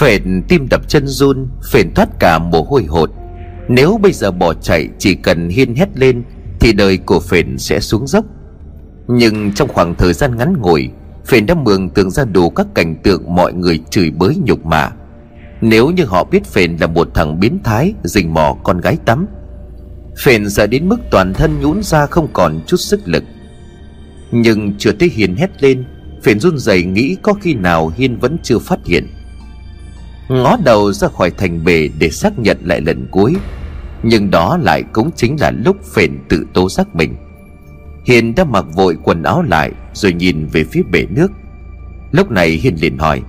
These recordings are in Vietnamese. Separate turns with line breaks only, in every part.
Phền tim đập chân run, Phền thoát cả mồ hôi hột. Nếu bây giờ bỏ chạy, Chỉ cần hiên hét lên, Thì đời của Phền sẽ xuống dốc. Nhưng trong khoảng thời gian ngắn ngủi, Phền đã mường tượng ra đủ các cảnh tượng Mọi người chửi bới nhục mạ. Nếu như họ biết Phền là một thằng biến thái, Rình mò con gái tắm, Phền sợ đến mức toàn thân nhũn ra Không còn chút sức lực. Nhưng chưa thấy Hiền hét lên, Phền run rẩy nghĩ có khi nào Hiên vẫn chưa phát hiện ngó đầu ra khỏi thành bể để xác nhận lại lần cuối. Nhưng đó lại cũng chính là lúc phền tự tố giác mình. Hiền đã mặc vội quần áo lại rồi nhìn về phía bể nước. Lúc này hiền liền hỏi,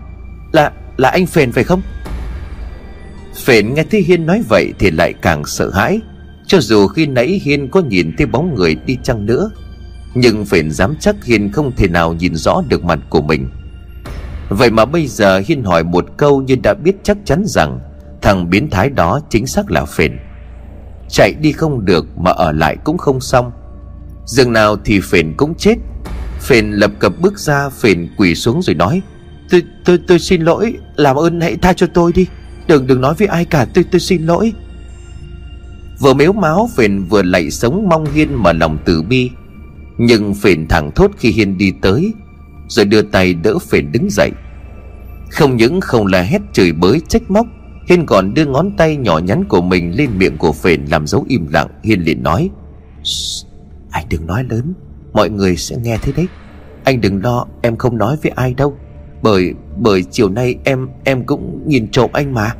là là anh phền phải không? Phền nghe thấy hiên nói vậy thì lại càng sợ hãi. Cho dù khi nãy hiên có nhìn thấy bóng người đi chăng nữa, nhưng phền dám chắc hiên không thể nào nhìn rõ được mặt của mình. Vậy mà bây giờ Hiên hỏi một câu như đã biết chắc chắn rằng Thằng biến thái đó chính xác là Phền. Chạy đi không được mà ở lại cũng không xong. Dường nào thì Phền cũng chết. Phền lập cập bước ra, Phền quỳ xuống rồi nói, Tôi tôi tôi xin lỗi, Làm ơn hãy tha cho tôi đi. Đừng đừng nói với ai cả, tôi tôi xin lỗi. Vừa mếu máu, Phền vừa lạy sống mong Hiên mà lòng từ bi. Nhưng Phền thẳng thốt khi Hiên đi tới rồi đưa tay đỡ phền đứng dậy. Không những không là hét chửi bới trách móc, hiên còn đưa ngón tay nhỏ nhắn của mình lên miệng của phền làm dấu im lặng. Hiên liền nói anh đừng nói lớn, mọi người sẽ nghe thấy đấy. Anh đừng lo, em không nói với ai đâu. Bởi bởi chiều nay em em cũng nhìn trộm anh mà.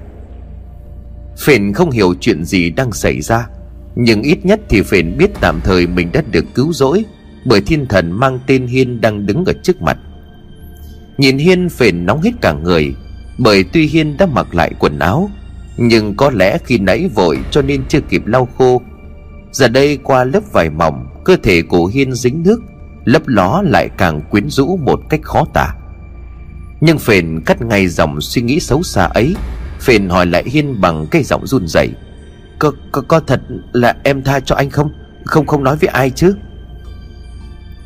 Phền không hiểu chuyện gì đang xảy ra, nhưng ít nhất thì phền biết tạm thời mình đã được cứu rỗi bởi thiên thần mang tên hiên đang đứng ở trước mặt. Nhìn hiên phền nóng hết cả người bởi tuy hiên đã mặc lại quần áo nhưng có lẽ khi nãy vội cho nên chưa kịp lau khô. Giờ đây qua lớp vải mỏng cơ thể của hiên dính nước lấp ló lại càng quyến rũ một cách khó tả. Nhưng phền cắt ngay dòng suy nghĩ xấu xa ấy phền hỏi lại hiên bằng cái giọng run rẩy. Có, có có thật là em tha cho anh không? Không không nói với ai chứ?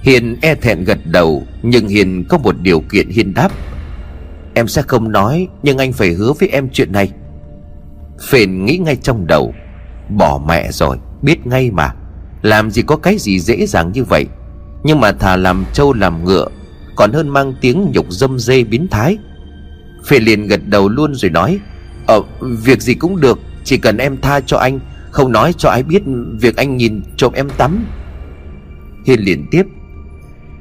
Hiền e thẹn gật đầu, Nhưng Hiền có một điều kiện Hiền đáp. Em sẽ không nói, Nhưng anh phải hứa với em chuyện này. Phền nghĩ ngay trong đầu, Bỏ mẹ rồi, Biết ngay mà. Làm gì có cái gì dễ dàng như vậy. Nhưng mà thà làm trâu làm ngựa, Còn hơn mang tiếng nhục dâm dê biến thái. Phền liền gật đầu luôn rồi nói Ờ việc gì cũng được, Chỉ cần em tha cho anh, Không nói cho ai biết Việc anh nhìn trộm em tắm. Hiền liền tiếp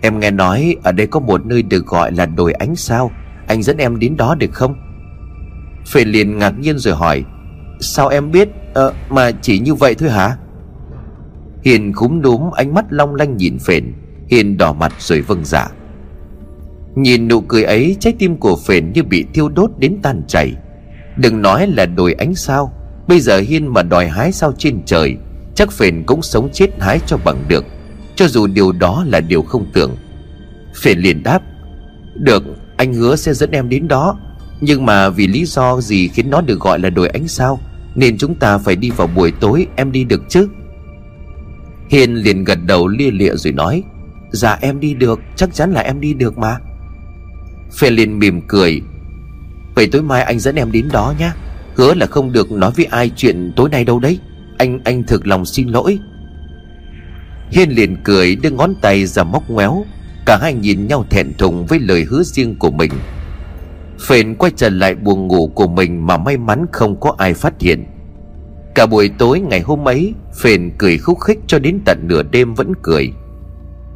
Em nghe nói ở đây có một nơi được gọi là đồi ánh sao. Anh dẫn em đến đó được không? Phệ liền ngạc nhiên rồi hỏi, Sao em biết? Ờ mà chỉ như vậy thôi hả? Hiền cúm núm, ánh mắt long lanh nhìn phền. Hiền đỏ mặt rồi vâng dạ. Nhìn nụ cười ấy, Trái tim của phền như bị thiêu đốt đến tan chảy. Đừng nói là đồi ánh sao, Bây giờ Hiên mà đòi hái sao trên trời, Chắc phền cũng sống chết hái cho bằng được cho dù điều đó là điều không tưởng. Phền liền đáp, Được, anh hứa sẽ dẫn em đến đó. Nhưng mà vì lý do gì khiến nó được gọi là đồi ánh sao, Nên chúng ta phải đi vào buổi tối, Em đi được chứ? Hiền liền gật đầu lia lịa rồi nói Dạ em đi được, Chắc chắn là em đi được mà. Phê liền mỉm cười, Vậy tối mai anh dẫn em đến đó nhé Hứa là không được nói với ai chuyện tối nay đâu đấy. Anh anh thực lòng xin lỗi. Hiên liền cười, đưa ngón tay ra móc ngoéo. Cả hai nhìn nhau thẹn thùng với lời hứa riêng của mình. Phền quay trở lại buồng ngủ của mình mà may mắn không có ai phát hiện. Cả buổi tối ngày hôm ấy, Phền cười khúc khích cho đến tận nửa đêm vẫn cười.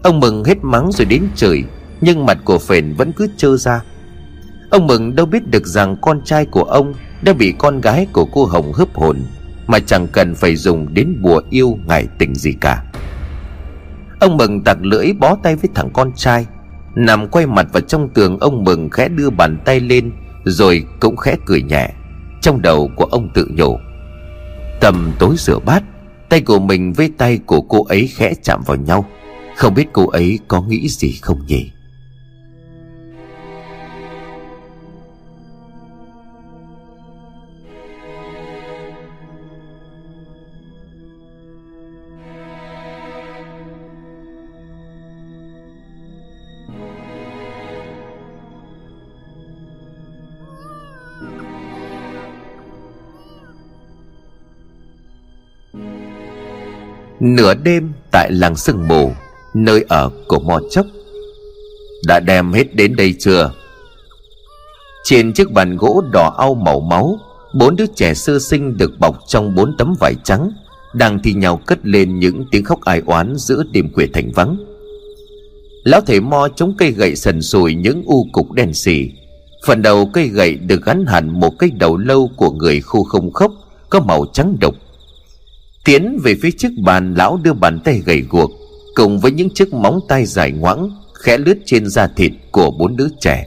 Ông Mừng hết mắng rồi đến trời Nhưng mặt của Phền vẫn cứ trơ ra. Ông Mừng đâu biết được rằng con trai của ông Đã bị con gái của cô Hồng hấp hồn, Mà chẳng cần phải dùng đến bùa yêu ngại tình gì cả. Ông Mừng tặc lưỡi bó tay với thằng con trai, Nằm quay mặt vào trong tường. Ông Mừng khẽ đưa bàn tay lên, Rồi cũng khẽ cười nhẹ. Trong đầu của ông tự nhủ, Tầm tối rửa bát, Tay của mình với tay của cô ấy khẽ chạm vào nhau. Không biết cô ấy có nghĩ gì không nhỉ? Nửa đêm tại làng sương mù nơi ở của mò chốc. Đã đem hết đến đây chưa? Trên chiếc bàn gỗ đỏ au màu máu, bốn đứa trẻ sơ sinh được bọc trong bốn tấm vải trắng, đang thi nhau cất lên những tiếng khóc ai oán giữa đêm khuya thành vắng. Lão thầy mo chống cây gậy sần sùi những u cục đen xì. Phần đầu cây gậy được gắn hẳn một cây đầu lâu của người khô không khốc, có màu trắng đục tiến về phía trước bàn, lão đưa bàn tay gầy guộc, cùng với những chiếc móng tay dài ngoãng, khẽ lướt trên da thịt của bốn đứa trẻ.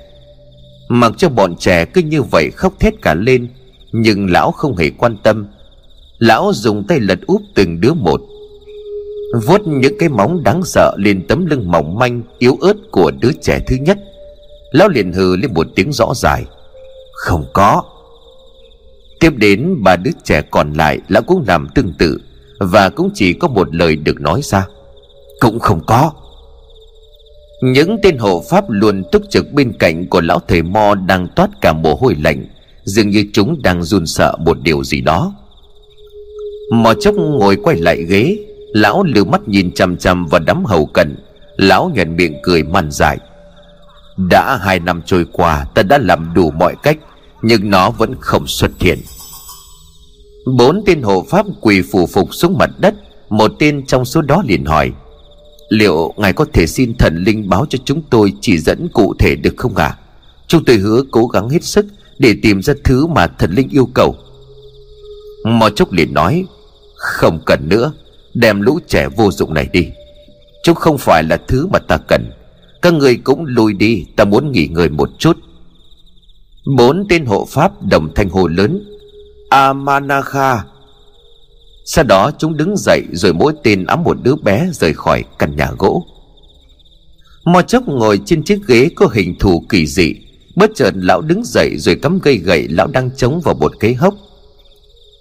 Mặc cho bọn trẻ cứ như vậy khóc thét cả lên, nhưng lão không hề quan tâm. Lão dùng tay lật úp từng đứa một, vuốt những cái móng đáng sợ lên tấm lưng mỏng manh, yếu ớt của đứa trẻ thứ nhất. Lão liền hừ lên một tiếng rõ dài không có tiếp đến, ba đứa trẻ còn lại, lão cũng làm tương tự, và cũng chỉ có một lời được nói ra. Cũng không có. Những tên hộ pháp luôn túc trực bên cạnh của lão thầy mo đang toát cả mồ hôi lạnh, dường như chúng đang run sợ một điều gì đó. Mò chốc ngồi quay lại ghế, lão lưu mắt nhìn chằm chằm vào đám hầu cận. Lão nhận miệng cười man dại. Đã hai năm trôi qua, ta đã làm đủ mọi cách nhưng nó vẫn không xuất hiện. Bốn tên hộ pháp quỳ phủ phục xuống mặt đất, một tên trong số đó liền hỏi, liệu ngài có thể xin thần linh báo cho chúng tôi chỉ dẫn cụ thể được không ạ? À? chúng tôi hứa cố gắng hết sức để tìm ra thứ mà thần linh yêu cầu. Mò chốc liền nói, không cần nữa, đem lũ trẻ vô dụng này đi. Chúng không phải là thứ mà ta cần. Các người cũng lùi đi, ta muốn nghỉ ngơi một chút bốn tên hộ pháp đồng thanh hồ lớn, amanakha. Sau đó chúng đứng dậy rồi mỗi tên ấm một đứa bé rời khỏi căn nhà gỗ. Mò chốc ngồi trên chiếc ghế có hình thù kỳ dị, Bất chợt lão đứng dậy rồi cắm cây gậy lão đang chống vào một cái hốc.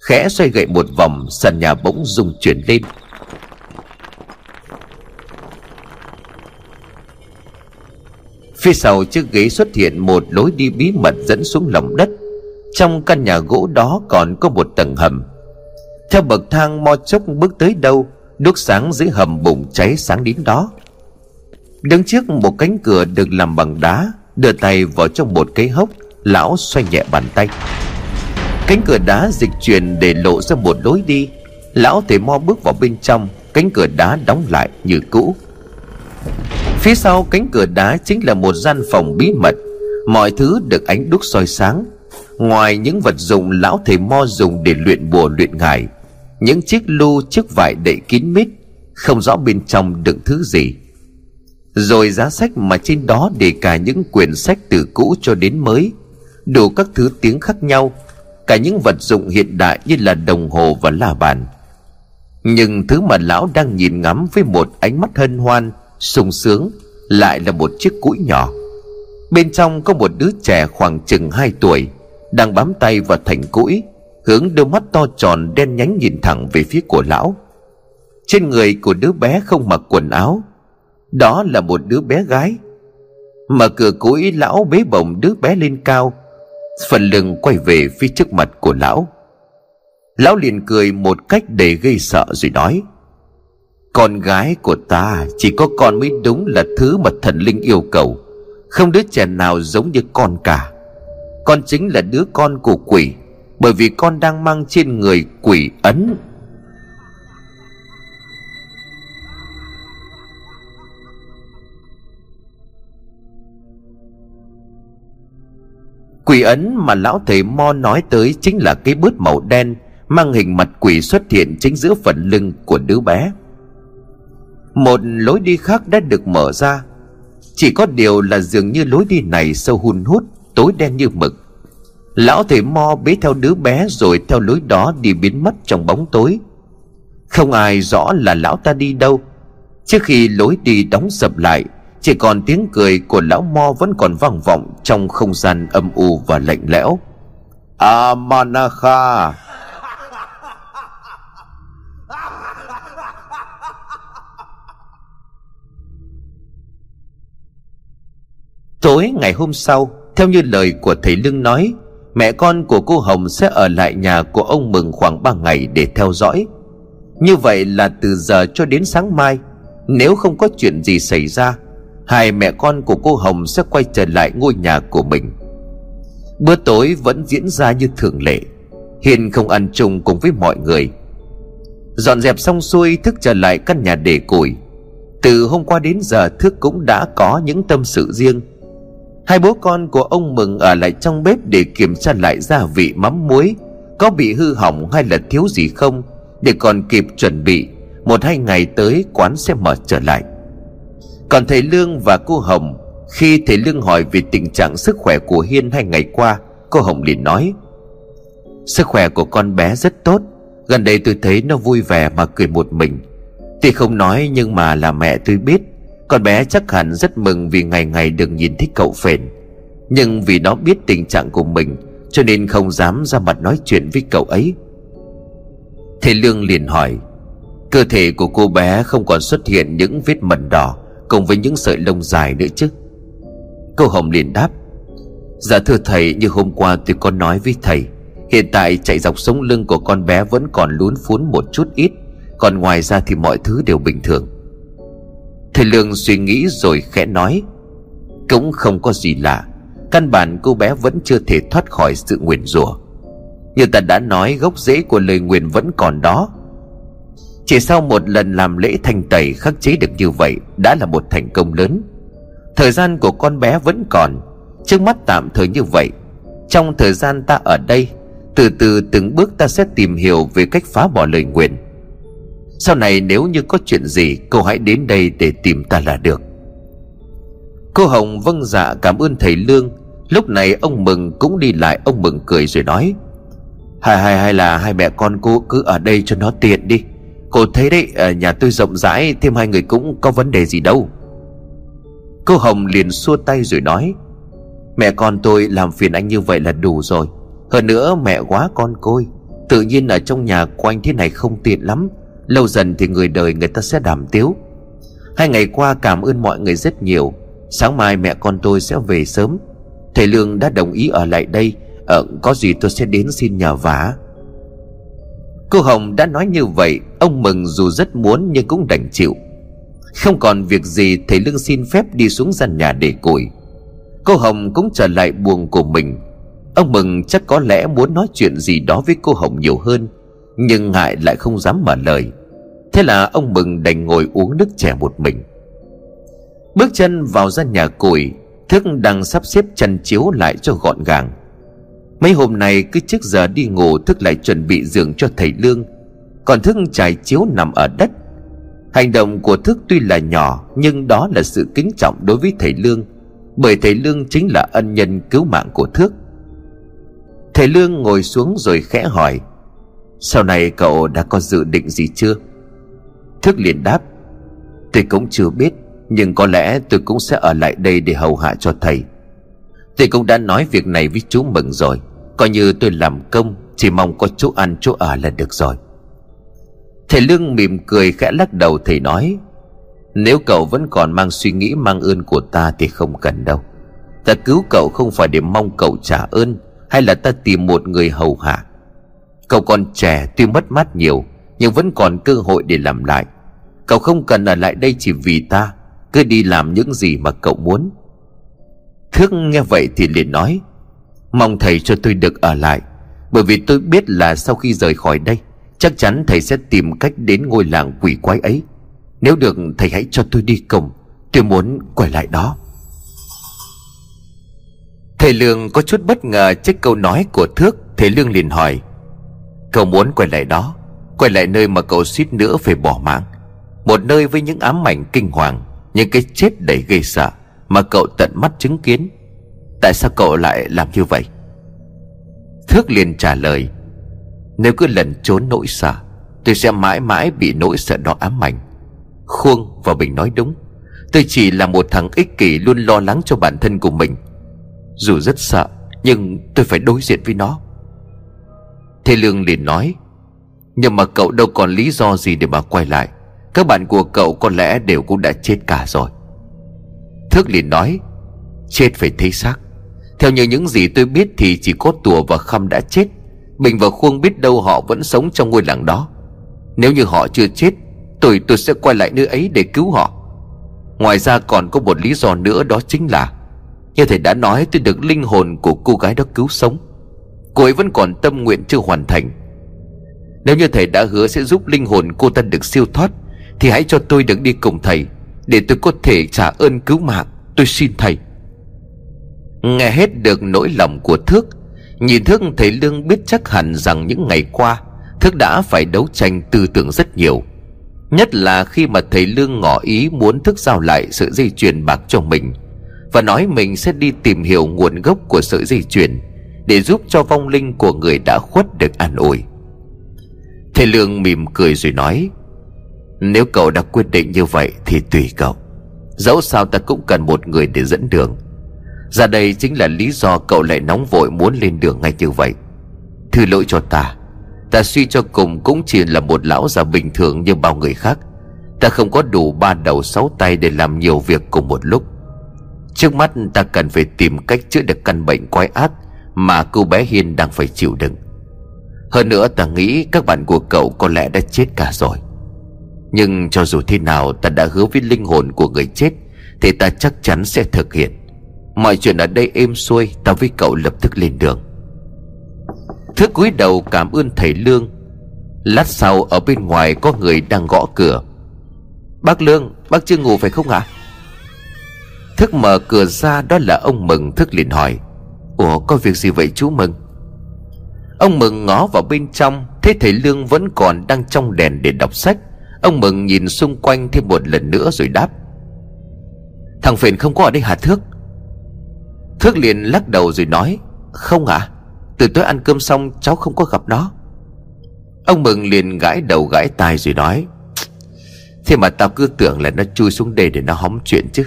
Khẽ xoay gậy một vòng, sàn nhà bỗng rung chuyển lên. Phía sau chiếc ghế xuất hiện một lối đi bí mật dẫn xuống lòng đất. Trong căn nhà gỗ đó còn có một tầng hầm. Theo bậc thang mo chốc bước tới đâu Đốt sáng dưới hầm bùng cháy sáng đến đó. Đứng trước một cánh cửa được làm bằng đá, Đưa tay vào trong một cái hốc, Lão xoay nhẹ bàn tay. Cánh cửa đá dịch chuyển để lộ ra một lối đi. Lão thầy mo bước vào bên trong, Cánh cửa đá đóng lại như cũ. Phía sau cánh cửa đá chính là một gian phòng bí mật. Mọi thứ được ánh đúc soi sáng. Ngoài những vật dụng lão thầy mo dùng để luyện bùa luyện ngải, Những chiếc lu, chiếc vải đậy kín mít, Không rõ bên trong đựng thứ gì. Rồi giá sách mà trên đó để cả những quyển sách từ cũ cho đến mới, Đủ các thứ tiếng khác nhau, Cả những vật dụng hiện đại như là đồng hồ và la bàn. Nhưng thứ mà lão đang nhìn ngắm với một ánh mắt hân hoan sung sướng lại là một chiếc cũi nhỏ. Bên trong có một đứa trẻ khoảng chừng 2 tuổi đang bám tay vào thành cũi, hướng đôi mắt to tròn đen nhánh nhìn thẳng về phía của lão. Trên người của đứa bé không mặc quần áo. Đó là một đứa bé gái. Mở cửa cũi, lão bế bổng đứa bé lên cao, phần lưng quay về phía trước mặt của lão. Lão liền cười một cách để gây sợ rồi nói con gái của ta chỉ có con mới đúng là thứ mà thần linh yêu cầu. Không đứa trẻ nào giống như con cả. Con chính là đứa con của quỷ, Bởi vì con đang mang trên người quỷ ấn. Quỷ ấn mà lão thầy Mo nói tới chính là cái bớt màu đen, Mang hình mặt quỷ xuất hiện chính giữa phần lưng của đứa bé một lối đi khác đã được mở ra. Chỉ có điều là dường như lối đi này sâu hun hút, tối đen như mực. Lão thầy mo bế theo đứa bé rồi theo lối đó đi biến mất trong bóng tối. Không ai rõ là lão ta đi đâu. Trước khi lối đi đóng sập lại, chỉ còn tiếng cười của lão mo vẫn còn vang vọng trong không gian âm u và lạnh lẽo. Amanakha! Tối ngày hôm sau, Theo như lời của thầy Lương nói, Mẹ con của cô Hồng sẽ ở lại nhà của ông Mừng khoảng 3 ngày để theo dõi. Như vậy là từ giờ cho đến sáng mai, Nếu không có chuyện gì xảy ra, Hai mẹ con của cô Hồng sẽ quay trở lại ngôi nhà của mình. Bữa tối vẫn diễn ra như thường lệ. Hiền không ăn chung cùng với mọi người. Dọn dẹp xong xuôi, Thức trở lại căn nhà để củi. Từ hôm qua đến giờ Thức cũng đã có những tâm sự riêng. Hai bố con của ông Mừng ở lại trong bếp để kiểm tra lại gia vị mắm muối. Có bị hư hỏng hay là thiếu gì không? Để còn kịp chuẩn bị, Một hai ngày tới quán sẽ mở trở lại. Còn thầy Lương và cô Hồng, Khi thầy Lương hỏi về tình trạng sức khỏe của Hiên hai ngày qua, Cô Hồng liền nói, Sức khỏe của con bé rất tốt, Gần đây tôi thấy nó vui vẻ mà cười một mình. Tuy không nói nhưng mà là mẹ tôi biết. Con bé chắc hẳn rất mừng vì ngày ngày được nhìn thấy cậu phền. Nhưng vì nó biết tình trạng của mình, Cho nên không dám ra mặt nói chuyện với cậu ấy. Thầy Lương liền hỏi, Cơ thể của cô bé không còn xuất hiện những vết mẩn đỏ Cùng với những sợi lông dài nữa chứ? Cô Hồng liền đáp Dạ thưa thầy, như hôm qua tôi có nói với thầy, Hiện tại chạy dọc sống lưng của con bé vẫn còn lún phún một chút ít, Còn ngoài ra thì mọi thứ đều bình thường. Thầy Lương suy nghĩ rồi khẽ nói, Cũng không có gì lạ, Căn bản cô bé vẫn chưa thể thoát khỏi sự nguyền rủa. Như ta đã nói, gốc rễ của lời nguyền vẫn còn đó. Chỉ sau một lần làm lễ thanh tẩy khắc chế được như vậy Đã là một thành công lớn. Thời gian của con bé vẫn còn, Trước mắt tạm thời như vậy. Trong thời gian ta ở đây, từ từ từng bước ta sẽ tìm hiểu về cách phá bỏ lời nguyền. Sau này nếu như có chuyện gì Cô hãy đến đây để tìm ta là được. Cô Hồng vâng dạ cảm ơn thầy Lương. Lúc này ông Mừng cũng đi lại, Ông Mừng cười rồi nói, Hay hay hay là hai mẹ con cô cứ ở đây cho nó tiện đi. Cô thấy đấy ở nhà tôi rộng rãi, Thêm hai người cũng có vấn đề gì đâu. Cô Hồng liền xua tay rồi nói, Mẹ con tôi làm phiền anh như vậy là đủ rồi. Hơn nữa mẹ quá con côi Tự nhiên ở trong nhà quanh thế này không tiện lắm. Lâu dần thì người đời người ta sẽ đàm tiếu. Hai ngày qua cảm ơn mọi người rất nhiều. Sáng mai mẹ con tôi sẽ về sớm. Thầy Lương đã đồng ý ở lại đây. Ờ, Có gì tôi sẽ đến xin nhờ vả. Cô Hồng đã nói như vậy. Ông Mừng dù rất muốn nhưng cũng đành chịu. Không còn việc gì Thầy Lương xin phép đi xuống gian nhà để củi. Cô Hồng cũng trở lại buồng của mình. Ông Mừng chắc có lẽ muốn nói chuyện gì đó với cô Hồng nhiều hơn Nhưng ngại lại không dám mở lời. Thế là ông Mừng đành ngồi uống nước chè một mình. Bước chân vào ra nhà củi, Thức đang sắp xếp chăn chiếu lại cho gọn gàng. Mấy hôm nay cứ trước giờ đi ngủ Thức lại chuẩn bị giường cho thầy Lương, Còn Thức trải chiếu nằm ở đất. Hành động của Thức tuy là nhỏ, Nhưng đó là sự kính trọng đối với thầy Lương, Bởi thầy Lương chính là ân nhân cứu mạng của Thức. Thầy Lương ngồi xuống rồi khẽ hỏi, Sau này cậu đã có dự định gì chưa? Thức liền đáp, Tôi cũng chưa biết, Nhưng có lẽ tôi cũng sẽ ở lại đây để hầu hạ cho thầy. Tôi cũng đã nói việc này với chú Mừng rồi, Coi như tôi làm công, Chỉ mong có chỗ ăn chỗ ở là được rồi. Thầy Lương mỉm cười khẽ lắc đầu, thầy nói, Nếu cậu vẫn còn mang suy nghĩ mang ơn của ta thì không cần đâu. Ta cứu cậu không phải để mong cậu trả ơn, hay là ta tìm một người hầu hạ. Cậu còn trẻ tuy mất mát nhiều nhưng vẫn còn cơ hội để làm lại. Cậu không cần ở lại đây chỉ vì ta, Cứ đi làm những gì mà cậu muốn. Thước nghe vậy thì liền nói, Mong thầy cho tôi được ở lại, Bởi vì tôi biết là sau khi rời khỏi đây, Chắc chắn thầy sẽ tìm cách đến ngôi làng quỷ quái ấy. Nếu được, thầy hãy cho tôi đi cùng, Tôi muốn quay lại đó. Thầy Lương có chút bất ngờ trước câu nói của Thước, Thầy Lương liền hỏi, Cậu muốn quay lại đó? Quay lại nơi mà cậu suýt nữa phải bỏ mạng. Một nơi với những ám ảnh kinh hoàng, Những cái chết đầy gây sợ Mà cậu tận mắt chứng kiến. Tại sao cậu lại làm như vậy? Thước liền trả lời, Nếu cứ lần trốn nỗi sợ, Tôi sẽ mãi mãi bị nỗi sợ đó ám ảnh. Khuông và Bình nói đúng. Tôi chỉ là một thằng ích kỷ Luôn lo lắng cho bản thân của mình. Dù rất sợ, Nhưng tôi phải đối diện với nó. Thế Lương liền nói nhưng mà cậu đâu còn lý do gì để mà quay lại. Các bạn của cậu có lẽ đều cũng đã chết cả rồi. Thước liền nói, Chết phải thấy xác. Theo như những gì tôi biết thì chỉ có tùa và Khâm đã chết. Bình và Khuông biết đâu họ vẫn sống trong ngôi làng đó. Nếu như họ chưa chết, Tôi tôi sẽ quay lại nơi ấy để cứu họ. Ngoài ra còn có một lý do nữa đó chính là, Như thầy đã nói, tôi được linh hồn của cô gái đó cứu sống. Cô ấy vẫn còn tâm nguyện chưa hoàn thành. Nếu như thầy đã hứa sẽ giúp linh hồn cô ta được siêu thoát, Thì hãy cho tôi được đi cùng thầy, Để tôi có thể trả ơn cứu mạng. Tôi xin thầy. Nghe hết được nỗi lòng của Thước, Nhìn Thước thầy Lương biết chắc hẳn rằng những ngày qua, Thước đã phải đấu tranh tư tưởng rất nhiều. Nhất là khi mà thầy Lương ngỏ ý muốn Thức giao lại sợi dây chuyền bạc cho mình, Và nói mình sẽ đi tìm hiểu nguồn gốc của sợi dây chuyền, Để giúp cho vong linh của người đã khuất được an ủi. Thầy Lương mỉm cười rồi nói, Nếu cậu đã quyết định như vậy thì tùy cậu. Dẫu sao ta cũng cần một người để dẫn đường. Ra đây chính là lý do cậu lại nóng vội muốn lên đường ngay như vậy. Thư lỗi cho ta Ta suy cho cùng cũng chỉ là một lão già bình thường như bao người khác. Ta không có đủ ba đầu sáu tay để làm nhiều việc cùng một lúc. Trước mắt ta cần phải tìm cách chữa được căn bệnh quái ác Mà cô bé Hiên đang phải chịu đựng. Hơn nữa ta nghĩ các bạn của cậu có lẽ đã chết cả rồi. Nhưng cho dù thế nào ta đã hứa với linh hồn của người chết, Thì ta chắc chắn sẽ thực hiện. Mọi chuyện ở đây êm xuôi, Ta với cậu lập tức lên đường. Thức cúi đầu cảm ơn thầy Lương. Lát sau, ở bên ngoài có người đang gõ cửa. Bác Lương, Bác chưa ngủ phải không ạ? Thức mở cửa ra, đó là ông Mừng Thức liền hỏi. Ủa, có việc gì vậy chú Mừng? Ông Mừng ngó vào bên trong, Thấy thầy Lương vẫn còn đang trong đèn để đọc sách. Ông Mừng nhìn xung quanh thêm một lần nữa rồi đáp. Thằng Phiền không có ở đây hả Thước? Thước liền lắc đầu rồi nói, Không ạ. À? Từ tối ăn cơm xong, cháu không có gặp nó. Ông Mừng liền gãi đầu gãi tai rồi nói, Thế mà tao cứ tưởng là nó chui xuống đây để nó hóng chuyện chứ.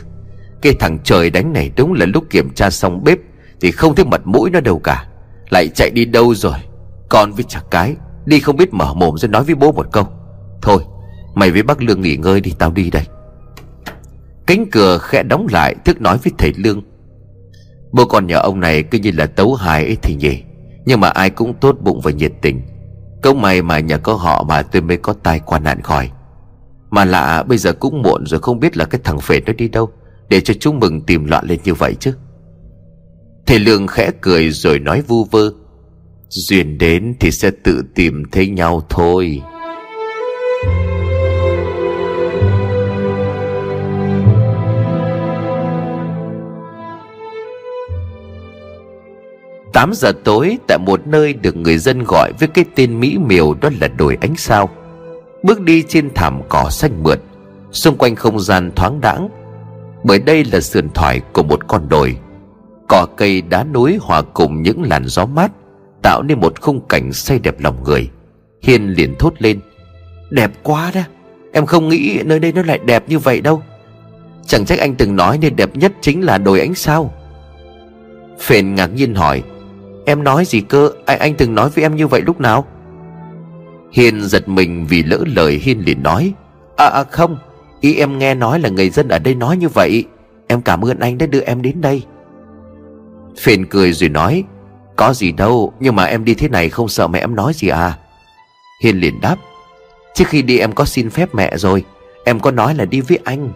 Cái thằng trời đánh này đúng là lúc kiểm tra xong bếp Thì không thấy mặt mũi nó đâu cả. Lại chạy đi đâu rồi? Con với chả cái, Đi không biết mở mồm rồi nói với bố một câu. Thôi, mày với bác Lương nghỉ ngơi đi, tao đi đây. Cánh cửa khẽ đóng lại, Thức nói với thầy Lương. Bố con nhà ông này cứ như là tấu hài ấy thì nhỉ? Nhưng mà ai cũng tốt bụng và nhiệt tình. Câu may mà nhà có họ mà tôi mới có tai qua nạn khỏi. Mà lạ, bây giờ cũng muộn rồi, không biết là cái thằng phệ nó đi đâu, Để cho chúng mừng tìm loạn lên như vậy chứ. Thầy Lương khẽ cười rồi nói vu vơ. Duyên đến thì sẽ tự tìm thấy nhau thôi. Tám giờ tối, tại một nơi được người dân gọi với cái tên mỹ miều, đó là đồi ánh sao. Bước đi trên thảm cỏ xanh mượt, Xung quanh không gian thoáng đãng. Bởi đây là sườn thoải của một con đồi. Cỏ cây đá núi hòa cùng những làn gió mát Tạo nên một khung cảnh say đẹp lòng người. Hiên liền thốt lên Đẹp quá đó Em không nghĩ nơi đây nó lại đẹp như vậy đâu. Chẳng trách anh từng nói nên đẹp nhất chính là đồi ánh sao. Phền ngạc nhiên hỏi Em nói gì cơ? Anh, anh từng nói với em như vậy lúc nào? Hiền giật mình vì lỡ lời Hiên liền nói À, à không Ý em nghe nói là người dân ở đây nói như vậy. Em cảm ơn anh đã đưa em đến đây. Phiền cười rồi nói, Có gì đâu, Nhưng mà em đi thế này không sợ mẹ em nói gì à? Hiền liền đáp, Trước khi đi em có xin phép mẹ rồi, Em có nói là đi với anh.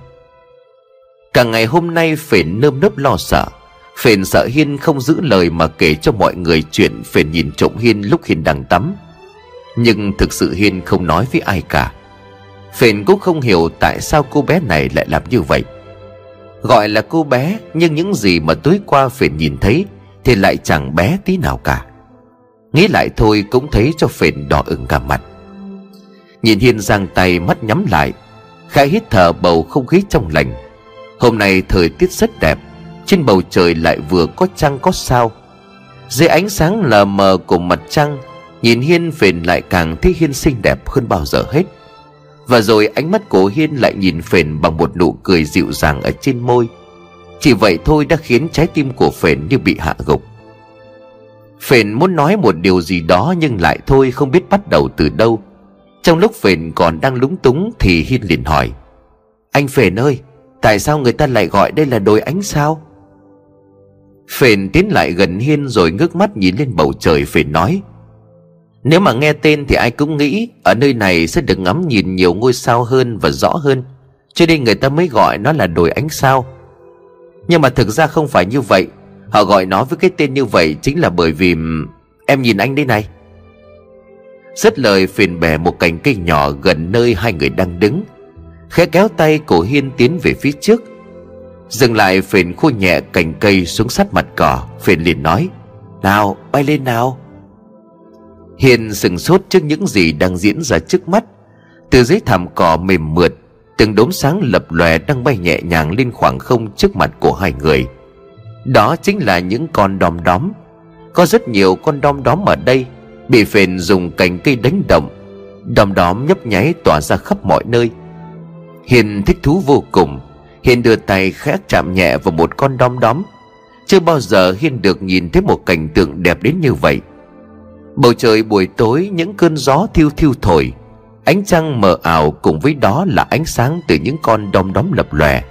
Cả ngày hôm nay Phền nơm nớp lo sợ. Phền sợ Hiên không giữ lời mà kể cho mọi người chuyện Phền nhìn trộm Hiên lúc Hiên đang tắm. Nhưng thực sự Hiên không nói với ai cả. Phền cũng không hiểu tại sao cô bé này lại làm như vậy. Gọi là cô bé, Nhưng những gì mà tối qua Phền nhìn thấy Thì lại chẳng bé tí nào cả. Nghĩ lại thôi cũng thấy cho Phền đỏ ửng cả mặt. Nhìn Hiên giang tay mắt nhắm lại, Khẽ hít thở bầu không khí trong lành. Hôm nay thời tiết rất đẹp, trên bầu trời lại vừa có trăng có sao. Dưới ánh sáng lờ mờ của mặt trăng, nhìn hiên phền lại càng thấy hiên xinh đẹp hơn bao giờ hết và rồi ánh mắt của hiên lại nhìn phền bằng một nụ cười dịu dàng ở trên môi. Chỉ vậy thôi đã khiến trái tim của phền như bị hạ gục. Phền muốn nói một điều gì đó nhưng lại thôi không biết bắt đầu từ đâu. Trong lúc phền còn đang lúng túng thì hiên liền hỏi, anh phền ơi, tại sao người ta lại gọi đây là đồi ánh sao? Phền tiến lại gần Hiên rồi ngước mắt nhìn lên bầu trời Phền nói nếu mà nghe tên thì ai cũng nghĩ Ở nơi này sẽ được ngắm nhìn nhiều ngôi sao hơn và rõ hơn. Cho nên người ta mới gọi nó là đồi ánh sao. Nhưng mà thực ra không phải như vậy. Họ gọi nó với cái tên như vậy Chính là bởi vì Em nhìn anh đây này. Rất lời phiền bè một cành cây nhỏ Gần nơi hai người đang đứng, Khẽ kéo tay cổ Hiên tiến về phía trước. Dừng lại phiền khô nhẹ cành cây xuống sát mặt cỏ Phiền liền nói, Nào, bay lên nào. Hiền sừng sốt trước những gì đang diễn ra trước mắt. Từ dưới thảm cỏ mềm mượt, Từng đốm sáng lập lòe đang bay nhẹ nhàng lên khoảng không trước mặt của hai người. Đó chính là những con đom đóm. Có rất nhiều con đom đóm ở đây, Bị phền dùng cành cây đánh động. Đom đóm nhấp nháy tỏa ra khắp mọi nơi. Hiền thích thú vô cùng. Hiền đưa tay khẽ chạm nhẹ vào một con đom đóm. Chưa bao giờ Hiền được nhìn thấy một cảnh tượng đẹp đến như vậy. Bầu trời buổi tối, những cơn gió thiêu thiêu thổi. Ánh trăng mờ ảo cùng với đó là ánh sáng từ những con đom đóm lập lòe.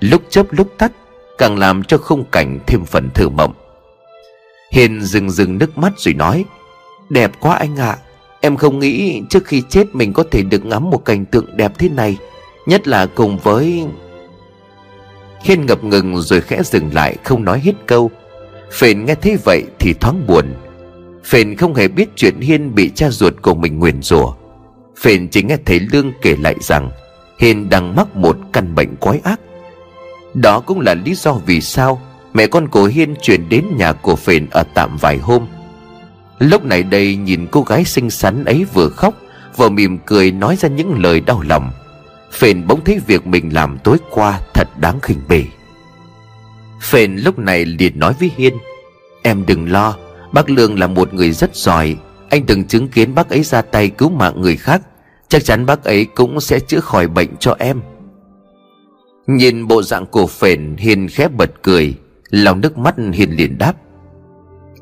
Lúc chớp lúc tắt, Càng làm cho khung cảnh thêm phần thơ mộng. Hiền dừng dừng nước mắt rồi nói, Đẹp quá anh ạ. À. Em không nghĩ trước khi chết mình có thể được ngắm một cảnh tượng đẹp thế này, Nhất là cùng với Hiên ngập ngừng rồi khẽ dừng lại, không nói hết câu. Phền nghe thấy vậy thì thoáng buồn. Phền không hề biết chuyện Hiên bị cha ruột của mình nguyền rủa. Phền chỉ nghe thấy Lương kể lại rằng, Hiên đang mắc một căn bệnh quái ác. Đó cũng là lý do vì sao Mẹ con của Hiên chuyển đến nhà của Phền ở tạm vài hôm. Lúc này đây nhìn cô gái xinh xắn ấy vừa khóc, Vừa mỉm cười nói ra những lời đau lòng. Phền bỗng thấy việc mình làm tối qua thật đáng khinh bỉ. Phền lúc này liền nói với Hiên, Em đừng lo Bác Lương là một người rất giỏi. Anh từng chứng kiến bác ấy ra tay cứu mạng người khác. Chắc chắn bác ấy cũng sẽ chữa khỏi bệnh cho em. Nhìn bộ dạng của phền, Hiền khép bật cười. Lòng nước mắt Hiền liền đáp.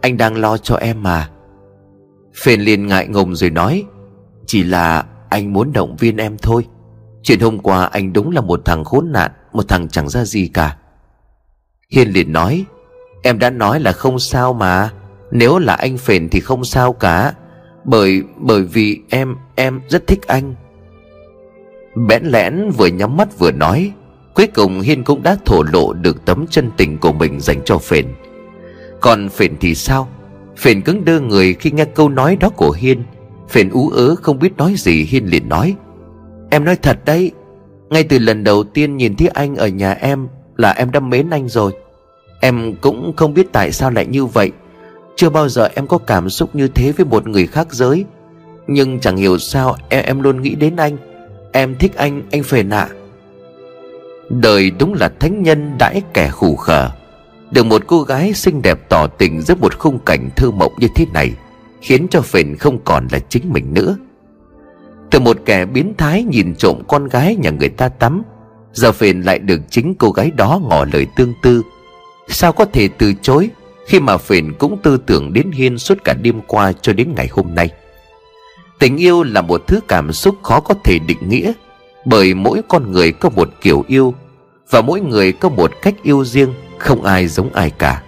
Anh đang lo cho em mà. Phền liền ngại ngùng rồi nói. Chỉ là anh muốn động viên em thôi. Chuyện hôm qua anh đúng là một thằng khốn nạn, Một thằng chẳng ra gì cả. Hiền liền nói. Em đã nói là không sao mà. Nếu là anh phền thì không sao cả, Bởi bởi vì em em rất thích anh. Bẽn lẽn vừa nhắm mắt vừa nói, Cuối cùng Hiên cũng đã thổ lộ được tấm chân tình của mình dành cho phền. Còn phền thì sao? Phền cứng đơ người khi nghe câu nói đó của Hiên. Phền ú ớ không biết nói gì, Hiên liền nói, Em nói thật đấy, Ngay từ lần đầu tiên nhìn thấy anh ở nhà em Là em đã mến anh rồi. Em cũng không biết tại sao lại như vậy. Chưa bao giờ em có cảm xúc như thế với một người khác giới. Nhưng chẳng hiểu sao em, em luôn nghĩ đến anh. Em thích anh, anh phề nạ. Đời đúng là thánh nhân đãi kẻ khủ khờ. Được một cô gái xinh đẹp tỏ tình giữa một khung cảnh thơ mộng như thế này Khiến cho phền không còn là chính mình nữa. Từ một kẻ biến thái nhìn trộm con gái nhà người ta tắm Giờ phền lại được chính cô gái đó ngỏ lời tương tư. Sao có thể từ chối? Khi mà phền cũng tư tưởng đến Hiên suốt cả đêm qua cho đến ngày hôm nay. Tình yêu là một thứ cảm xúc khó có thể định nghĩa, Bởi mỗi con người có một kiểu yêu Và mỗi người có một cách yêu riêng, Không ai giống ai cả.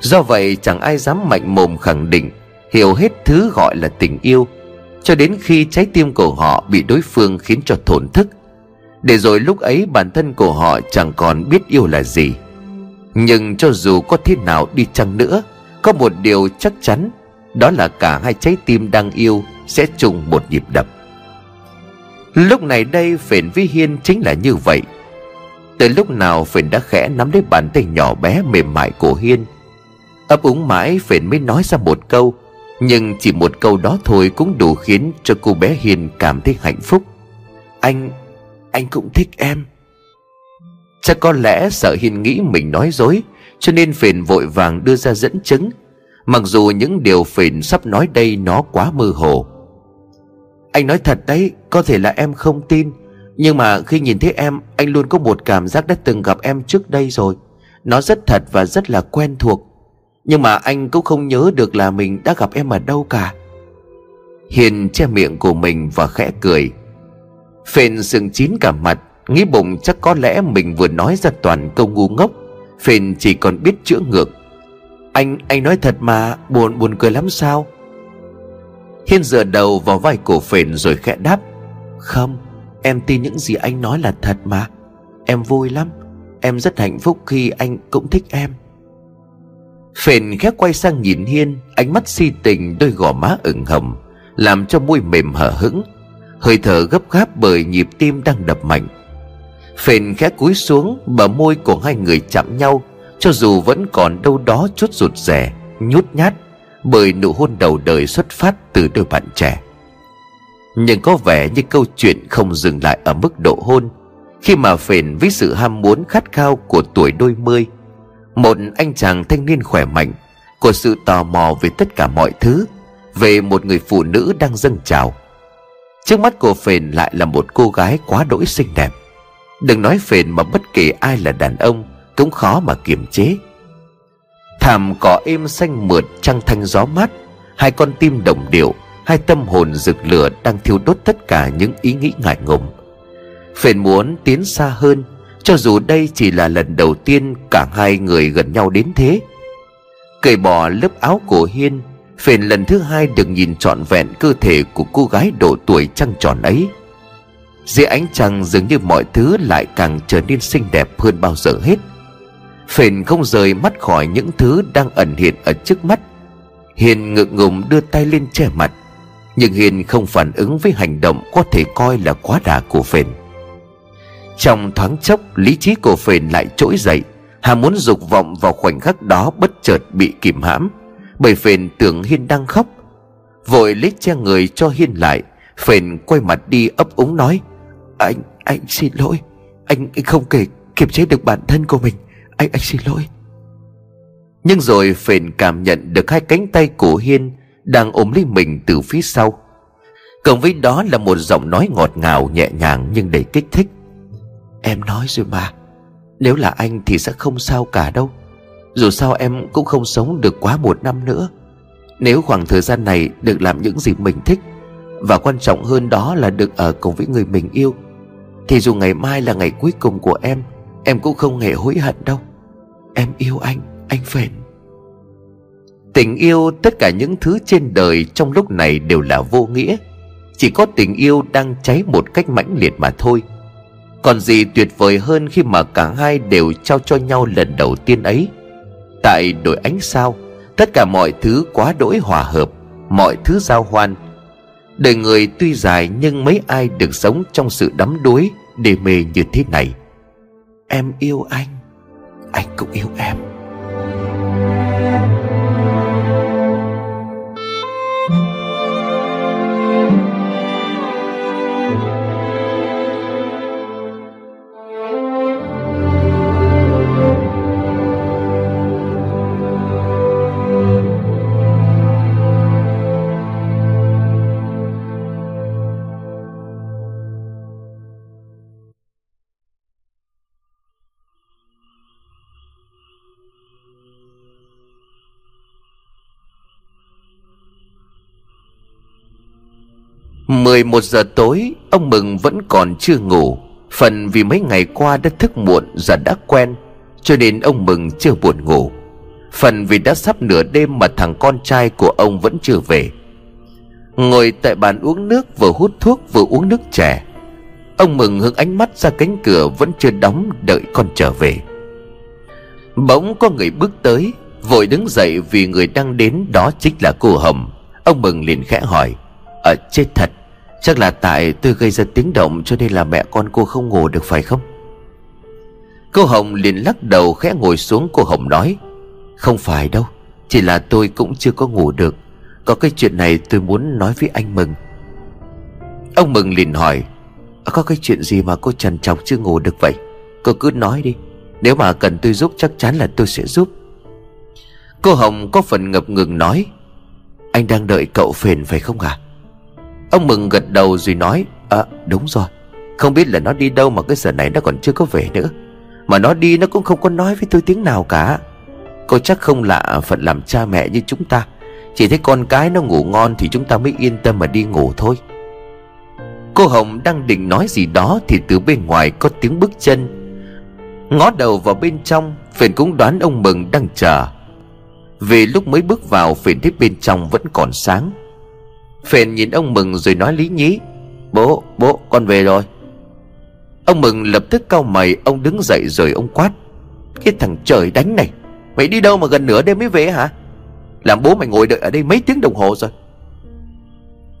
Do vậy, chẳng ai dám mạnh mồm khẳng định, Hiểu hết thứ gọi là tình yêu, cho đến khi trái tim của họ bị đối phương khiến cho thổn thức. Để rồi lúc ấy bản thân của họ chẳng còn biết yêu là gì nhưng cho dù có thế nào đi chăng nữa có một điều chắc chắn đó là cả hai trái tim đang yêu sẽ chung một nhịp đập. Lúc này đây phền với hiên chính là như vậy. Từ lúc nào phền đã khẽ nắm lấy bàn tay nhỏ bé mềm mại của hiên ấp úng mãi phền mới nói ra một câu nhưng chỉ một câu đó thôi cũng đủ khiến cho cô bé Hiên cảm thấy hạnh phúc. Anh, anh cũng thích em. Chắc có lẽ sợ Hiền nghĩ mình nói dối, Cho nên Phền vội vàng đưa ra dẫn chứng. Mặc dù những điều Phền sắp nói đây nó quá mơ hồ. Anh nói thật đấy, Có thể là em không tin, Nhưng mà khi nhìn thấy em, Anh luôn có một cảm giác đã từng gặp em trước đây rồi. Nó rất thật và rất là quen thuộc, nhưng mà anh cũng không nhớ được là mình đã gặp em ở đâu cả. Hiền che miệng của mình và khẽ cười. Phền sừng chín cả mặt Nghĩ bụng chắc có lẽ mình vừa nói ra toàn câu ngu ngốc Phền chỉ còn biết chữa ngược. Anh, anh nói thật mà Buồn, buồn cười lắm sao? Hiên dựa đầu vào vai cổ phền rồi khẽ đáp Không Em tin những gì anh nói là thật mà. Em vui lắm Em rất hạnh phúc khi anh cũng thích em. Phền khẽ quay sang nhìn Hiên Ánh mắt si tình đôi gò má ửng hồng Làm cho môi mềm hở hững. Hơi thở gấp gáp bởi nhịp tim đang đập mạnh. Phền khẽ cúi xuống, Bờ môi của hai người chạm nhau, Cho dù vẫn còn đâu đó chút rụt rè, Nhút nhát, Bởi nụ hôn đầu đời xuất phát từ đôi bạn trẻ. Nhưng có vẻ như câu chuyện không dừng lại ở mức độ hôn, Khi mà Phền với sự ham muốn khát khao của tuổi đôi mươi, Một anh chàng thanh niên khỏe mạnh Của sự tò mò về tất cả mọi thứ, Về một người phụ nữ đang dâng trào. Trước mắt của Phền lại là một cô gái quá đỗi xinh đẹp. Đừng nói Phền mà bất kể ai là đàn ông Cũng khó mà kiềm chế. Thảm cỏ êm xanh mượt trăng thanh gió mát, Hai con tim đồng điệu, Hai tâm hồn rực lửa đang thiêu đốt tất cả những ý nghĩ ngại ngùng. Phền muốn tiến xa hơn, Cho dù đây chỉ là lần đầu tiên cả hai người gần nhau đến thế. Cởi bỏ lớp áo cổ Hiên Phền lần thứ hai được nhìn trọn vẹn cơ thể của cô gái độ tuổi trăng tròn ấy. Dưới ánh trăng dường như mọi thứ lại càng trở nên xinh đẹp hơn bao giờ hết. Phền không rời mắt khỏi những thứ đang ẩn hiện ở trước mắt. Hiền ngượng ngùng đưa tay lên che mặt, Nhưng Hiền không phản ứng với hành động có thể coi là quá đà của Phền. Trong thoáng chốc, lý trí của Phền lại trỗi dậy. Hà muốn dục vọng vào khoảnh khắc đó bất chợt bị kìm hãm, Bởi Phền tưởng Hiên đang khóc. Vội lấy che người cho Hiên lại, Phền quay mặt đi ấp úng nói anh, anh xin lỗi. Anh, anh không kể kiềm chế được bản thân của mình. Anh anh xin lỗi. Nhưng rồi phền cảm nhận được hai cánh tay của Hiên Đang ôm lấy mình từ phía sau. Cộng với đó là một giọng nói ngọt ngào nhẹ nhàng nhưng đầy kích thích. Em nói rồi mà. Nếu là anh thì sẽ không sao cả đâu. Dù sao em cũng không sống được quá một năm nữa. Nếu khoảng thời gian này được làm những gì mình thích Và quan trọng hơn đó là được ở cùng với người mình yêu thì dù ngày mai là ngày cuối cùng của em Em cũng không hề hối hận đâu. Em yêu anh Anh phền Tình yêu tất cả những thứ trên đời Trong lúc này đều là vô nghĩa. Chỉ có tình yêu đang cháy một cách mãnh liệt mà thôi. Còn gì tuyệt vời hơn khi mà cả hai đều trao cho nhau lần đầu tiên ấy? Tại đội ánh sao, Tất cả mọi thứ quá đỗi hòa hợp, Mọi thứ giao hoan Đời người tuy dài nhưng mấy ai được sống trong sự đắm đuối Đê mê như thế này. Em yêu anh Anh cũng yêu em. Mười một giờ tối, Ông Mừng vẫn còn chưa ngủ. Phần vì mấy ngày qua đã thức muộn Giờ đã quen, Cho nên ông Mừng chưa buồn ngủ. Phần vì đã sắp nửa đêm Mà thằng con trai của ông vẫn chưa về. Ngồi tại bàn uống nước Vừa hút thuốc vừa uống nước chè, Ông Mừng hướng ánh mắt ra cánh cửa Vẫn chưa đóng đợi con trở về. Bỗng có người bước tới, Vội đứng dậy vì người đang đến Đó chính là cô Hồng. Ông Mừng liền khẽ hỏi Ở chết thật Chắc là tại tôi gây ra tiếng động Cho nên là mẹ con cô không ngủ được phải không? Cô Hồng liền lắc đầu khẽ ngồi xuống, Cô Hồng nói, Không phải đâu, Chỉ là tôi cũng chưa có ngủ được. Có cái chuyện này tôi muốn nói với anh Mừng. Ông Mừng liền hỏi, Có cái chuyện gì mà cô trần trọc chưa ngủ được vậy? Cô cứ nói đi, Nếu mà cần tôi giúp chắc chắn là tôi sẽ giúp. Cô Hồng có phần ngập ngừng nói, Anh đang đợi cậu phền phải không ạ? à? Ông Mừng gật đầu rồi nói À đúng rồi. Không biết là nó đi đâu mà cái giờ này nó còn chưa có về nữa. Mà nó đi nó cũng không có nói với tôi tiếng nào cả. Cô chắc không lạ phận làm cha mẹ như chúng ta. Chỉ thấy con cái nó ngủ ngon Thì chúng ta mới yên tâm mà đi ngủ thôi. Cô Hồng đang định nói gì đó Thì từ bên ngoài có tiếng bước chân. Ngó đầu vào bên trong Phiền cũng đoán ông Mừng đang chờ. Vì lúc mới bước vào Phiền thấy bên trong vẫn còn sáng. Phền nhìn ông Mừng rồi nói lý nhí Bố, bố, con về rồi. Ông Mừng lập tức cau mày Ông đứng dậy rồi ông quát Cái thằng trời đánh này Mày đi đâu mà gần nửa đêm mới về hả? Làm bố mày ngồi đợi ở đây mấy tiếng đồng hồ rồi.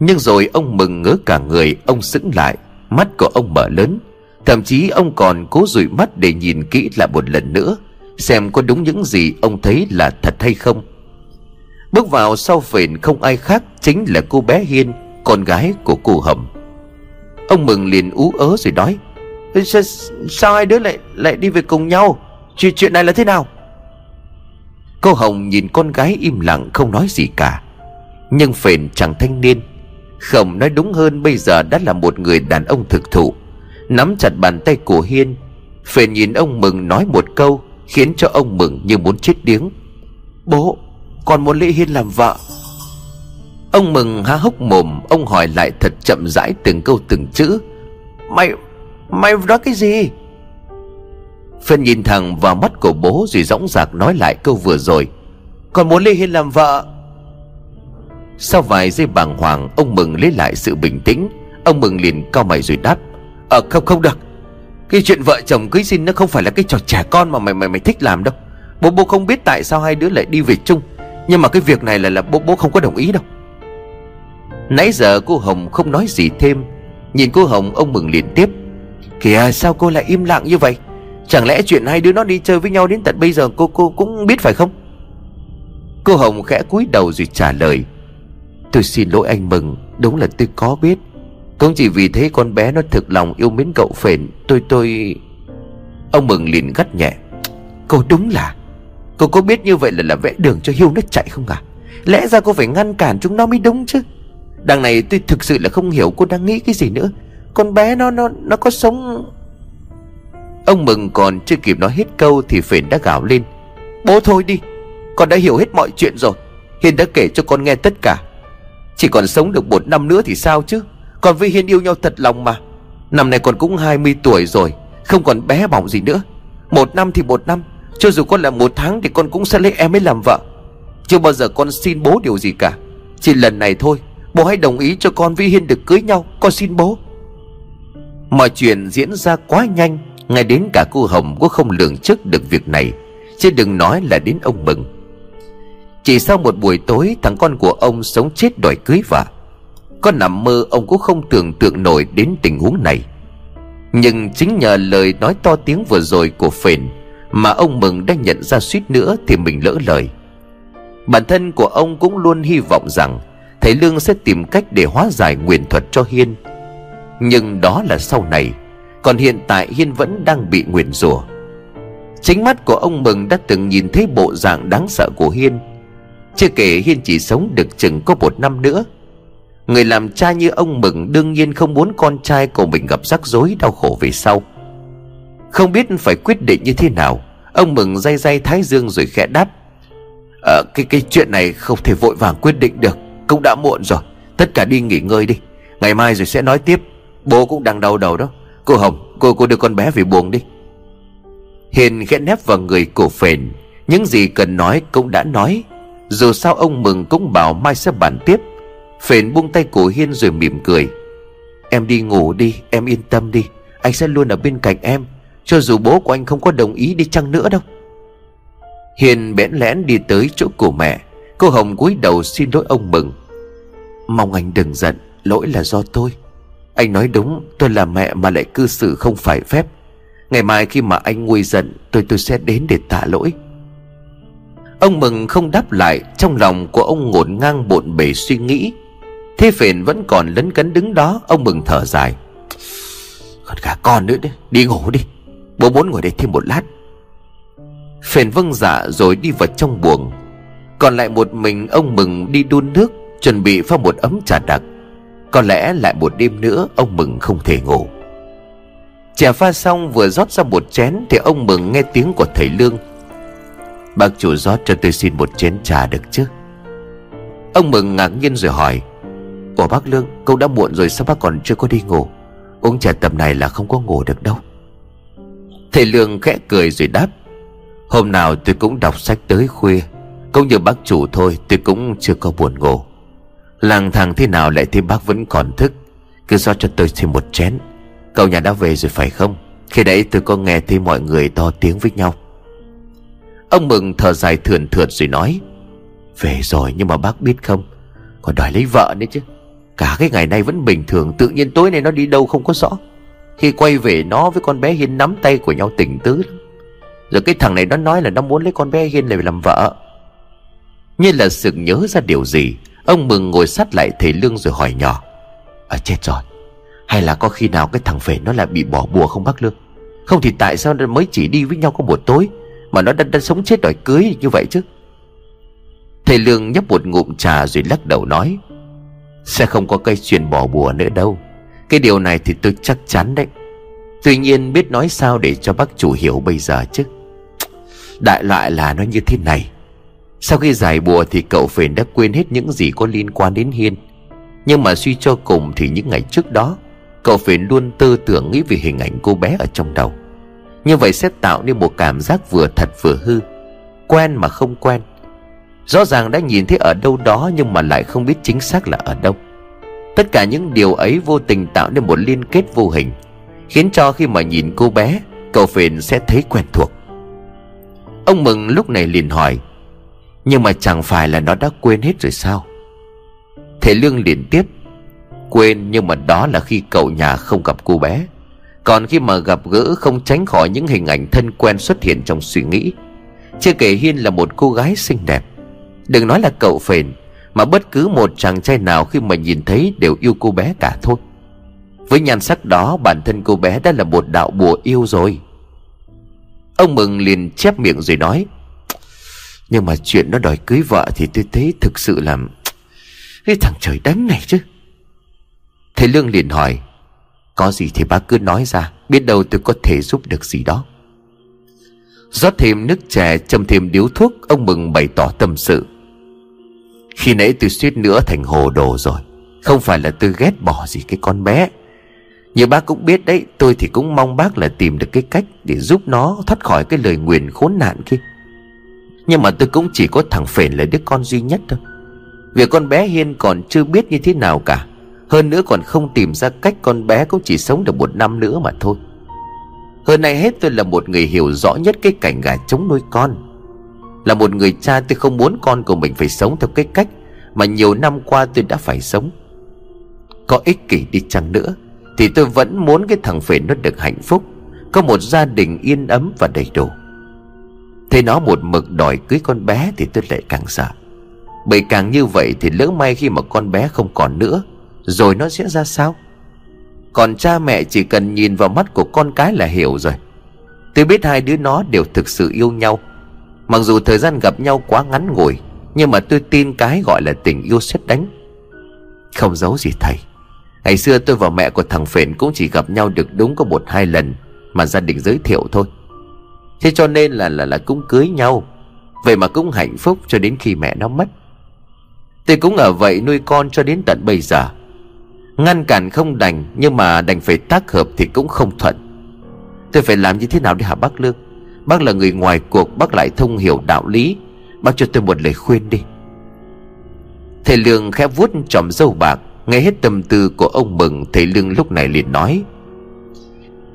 Nhưng rồi ông Mừng ngớ cả người Ông sững lại Mắt của ông mở lớn. Thậm chí ông còn cố dụi mắt để nhìn kỹ lại một lần nữa Xem có đúng những gì ông thấy là thật hay không. Bước vào sau phền không ai khác Chính là cô bé Hiên Con gái của cô Hồng Ông Mừng liền ú ớ rồi nói sao, sao hai đứa lại lại đi về cùng nhau? Chuyện chuyện này là thế nào? Cô Hồng nhìn con gái im lặng không nói gì cả. Nhưng phền chẳng thanh niên Khổng nói đúng hơn bây giờ đã là một người đàn ông thực thụ. Nắm chặt bàn tay của Hiên Phền nhìn ông Mừng nói một câu Khiến cho ông Mừng như muốn chết điếng. Bố con muốn lễ Hiên làm vợ. Ông Mừng há hốc mồm, Ông hỏi lại thật chậm rãi từng câu từng chữ. Mày Mày nói cái gì? Phân nhìn thẳng vào mắt của bố Rồi dõng dạc nói lại câu vừa rồi. Con muốn Lê Hiên làm vợ. Sau vài giây bàng hoàng, Ông Mừng lấy lại sự bình tĩnh. Ông Mừng liền cao mày rồi đáp. Ờ không không được. Cái chuyện vợ chồng cưới xin nó không phải là cái trò trẻ con Mà mày mày mày thích làm đâu. Bố bố không biết tại sao hai đứa lại đi về chung. Nhưng mà cái việc này là là bố bố không có đồng ý đâu. Nãy giờ cô Hồng không nói gì thêm. Nhìn cô Hồng, ông Mừng liền tiếp. Kìa, sao cô lại im lặng như vậy? Chẳng lẽ chuyện hai đứa nó đi chơi với nhau đến tận bây giờ cô cô cũng biết phải không? Cô Hồng khẽ cúi đầu rồi trả lời. Tôi xin lỗi anh Mừng, Đúng là tôi có biết. Cũng chỉ vì thế con bé nó thực lòng yêu mến cậu phền. Tôi tôi Ông Mừng liền gắt nhẹ. Cô đúng là Cô có biết như vậy là là vẽ đường cho Hiếu nó chạy không à Lẽ ra cô phải ngăn cản chúng nó mới đúng chứ? Đằng này tôi thực sự là không hiểu cô đang nghĩ cái gì nữa, Con bé nó nó nó có sống. Ông Mừng còn chưa kịp nói hết câu Thì Phền đã gào lên. Bố thôi đi, Con đã hiểu hết mọi chuyện rồi. Hiền đã kể cho con nghe tất cả. Chỉ còn sống được một năm nữa thì sao chứ? Con với Hiên yêu nhau thật lòng mà. Năm nay con cũng 20 tuổi rồi, Không còn bé bỏng gì nữa. Một năm thì một năm. Cho dù con là một tháng thì con cũng sẽ lấy em ấy làm vợ. Chưa bao giờ con xin bố điều gì cả. Chỉ lần này thôi, Bố hãy đồng ý cho con với Hiên được cưới nhau, Con xin bố. Mọi chuyện diễn ra quá nhanh, ngay đến cả cô Hồng cũng không lường trước được việc này. Chứ đừng nói là đến ông Mừng. Chỉ sau một buổi tối, Thằng con của ông sống chết đòi cưới vợ. Con nằm mơ, ông cũng không tưởng tượng nổi đến tình huống này. Nhưng chính nhờ lời nói to tiếng vừa rồi của Phền mà ông Mừng đã nhận ra suýt nữa thì mình lỡ lời. Bản thân của ông cũng luôn hy vọng rằng Thầy Lương sẽ tìm cách để hóa giải nguyền thuật cho Hiên. Nhưng đó là sau này, còn hiện tại Hiên vẫn đang bị nguyền rủa. Chính mắt của ông Mừng đã từng nhìn thấy bộ dạng đáng sợ của Hiên. Chưa kể Hiên chỉ sống được chừng có một năm nữa. Người làm cha như ông Mừng đương nhiên không muốn con trai của mình gặp rắc rối đau khổ về sau. Không biết phải quyết định như thế nào. Ông Mừng day day thái dương rồi khẽ đáp. À, cái, cái chuyện này không thể vội vàng quyết định được. Cũng đã muộn rồi. Tất cả đi nghỉ ngơi đi. Ngày mai rồi sẽ nói tiếp. Bố cũng đang đau đầu đó. Cô Hồng Cô cô đưa con bé về buồng đi. Hiền khẽ nép vào người cổ phền. Những gì cần nói cũng đã nói. Dù sao ông Mừng cũng bảo mai sẽ bàn tiếp. Phền buông tay cổ Hiên rồi mỉm cười. Em đi ngủ đi Em yên tâm đi. Anh sẽ luôn ở bên cạnh em. Cho dù bố của anh không có đồng ý đi chăng nữa đâu. Hiền bẽn lẽn đi tới chỗ của mẹ. Cô Hồng cúi đầu xin lỗi ông Mừng. Mong anh đừng giận, Lỗi là do tôi. Anh nói đúng, tôi là mẹ mà lại cư xử không phải phép. Ngày mai khi mà anh nguôi giận, Tôi tôi sẽ đến để tạ lỗi. Ông Mừng không đáp lại, Trong lòng của ông ngổn ngang bộn bề suy nghĩ. Thế phiền vẫn còn lấn cấn đứng đó, Ông Mừng thở dài. Còn cả con nữa đấy Đi ngủ đi. Bố muốn ngồi đây thêm một lát. Phền vâng dạ rồi đi vào trong buồng. Còn lại một mình ông Mừng đi đun nước, Chuẩn bị pha một ấm trà đặc. Có lẽ lại một đêm nữa, ông Mừng không thể ngủ. Trà pha xong vừa rót ra một chén Thì ông Mừng nghe tiếng của thầy Lương. Bác chủ rót cho tôi xin một chén trà được chứ? Ông Mừng ngạc nhiên rồi hỏi. Ủa bác Lương, Cậu đã muộn rồi, sao bác còn chưa có đi ngủ? Uống trà tầm này là không có ngủ được đâu. Thầy Lương khẽ cười rồi đáp, Hôm nào tôi cũng đọc sách tới khuya, Cũng như bác chủ thôi, tôi cũng chưa có buồn ngủ. Làng thang thế nào lại thấy bác vẫn còn thức, Cứ do cho tôi thêm một chén. Cậu nhà đã về rồi phải không? Khi đấy tôi có nghe thấy mọi người to tiếng với nhau. Ông Mừng thở dài thườn thượt rồi nói, Về rồi nhưng mà bác biết không? Còn đòi lấy vợ nữa chứ. Cả cái ngày nay vẫn bình thường, Tự nhiên tối nay nó đi đâu không có rõ. Khi quay về nó với con bé Hiên nắm tay của nhau tỉnh tứ. Lắm Rồi cái thằng này nó nói là nó muốn lấy con bé Hiên này làm vợ. Như là sực nhớ ra điều gì Ông Mừng ngồi sát lại thầy Lương rồi hỏi nhỏ. À chết rồi. Hay là có khi nào cái thằng về nó lại bị bỏ bùa không bác Lương? Không thì tại sao nó mới chỉ đi với nhau có một tối Mà nó đã, đã sống chết đòi cưới như vậy chứ? Thầy Lương nhấp một ngụm trà rồi lắc đầu nói Sẽ không có cây chuyện bỏ bùa nữa đâu. Cái điều này thì tôi chắc chắn đấy. Tuy nhiên biết nói sao để cho bác chủ hiểu bây giờ chứ? Đại loại là nó như thế này. Sau khi giải bùa thì cậu phền đã quên hết những gì có liên quan đến Hiên. Nhưng mà suy cho cùng thì những ngày trước đó, Cậu phền luôn tư tưởng nghĩ về hình ảnh cô bé ở trong đầu. Như vậy sẽ tạo nên một cảm giác vừa thật vừa hư, Quen mà không quen. Rõ ràng đã nhìn thấy ở đâu đó Nhưng mà lại không biết chính xác là ở đâu. Tất cả những điều ấy vô tình tạo nên một liên kết vô hình, Khiến cho khi mà nhìn cô bé, Cậu phền sẽ thấy quen thuộc. Ông Mừng lúc này liền hỏi, Nhưng mà chẳng phải là nó đã quên hết rồi sao? Thế Lương liền tiếp, Quên nhưng mà đó là khi cậu nhà không gặp cô bé. Còn khi mà gặp gỡ không tránh khỏi những hình ảnh thân quen xuất hiện trong suy nghĩ. Chưa kể Hiên là một cô gái xinh đẹp. Đừng nói là cậu phền mà bất cứ một chàng trai nào khi mà nhìn thấy đều yêu cô bé cả thôi. Với nhan sắc đó, bản thân cô bé đã là một đạo bùa yêu rồi. Ông Mừng liền chép miệng rồi nói, Nhưng mà chuyện nó đòi cưới vợ thì tôi thấy thực sự là Cái thằng trời đánh này chứ. Thầy Lương liền hỏi, Có gì thì bác cứ nói ra, Biết đâu tôi có thể giúp được gì đó. Rót thêm nước chè, châm thêm điếu thuốc, ông mừng bày tỏ tâm sự khi nãy tôi suýt nữa thành hồ đồ rồi. Không phải là tôi ghét bỏ gì cái con bé. Như bác cũng biết đấy, tôi thì cũng mong bác là tìm được cái cách để giúp nó thoát khỏi cái lời nguyền khốn nạn kia. Nhưng mà tôi cũng chỉ có thằng phền là đứa con duy nhất thôi. Việc con bé hiên còn chưa biết như thế nào cả. Hơn nữa còn không tìm ra cách con bé cũng chỉ sống được một năm nữa mà thôi. Hơn nay hết tôi là một người hiểu rõ nhất cái cảnh gà chống nuôi con. Là một người cha tôi không muốn con của mình phải sống theo cái cách Mà nhiều năm qua tôi đã phải sống. Có ích kỷ đi chăng nữa, Thì tôi vẫn muốn cái thằng phền nó được hạnh phúc, Có một gia đình yên ấm và đầy đủ. Thế nó một mực đòi cưới con bé thì tôi lại càng sợ. Bởi càng như vậy thì lỡ may khi mà con bé không còn nữa, Rồi nó sẽ ra sao? Còn cha mẹ chỉ cần nhìn vào mắt của con cái là hiểu rồi. Tôi biết hai đứa nó đều thực sự yêu nhau Mặc dù thời gian gặp nhau quá ngắn ngủi, Nhưng mà tôi tin cái gọi là tình yêu xét đánh. Không giấu gì thầy. Ngày xưa tôi và mẹ của thằng Phền cũng chỉ gặp nhau được đúng có một hai lần Mà gia đình giới thiệu thôi. Thế cho nên là là là cũng cưới nhau. Vậy mà cũng hạnh phúc cho đến khi mẹ nó mất. Tôi cũng ở vậy nuôi con cho đến tận bây giờ. Ngăn cản không đành, Nhưng mà đành phải tác hợp thì cũng không thuận. Tôi phải làm như thế nào để hả bác Lương? Bác là người ngoài cuộc, Bác lại thông hiểu đạo lý. Bác cho tôi một lời khuyên đi. Thầy Lương khẽ vuốt tròm dâu bạc, Nghe hết tâm tư của ông Mừng, Thầy Lương lúc này liền nói.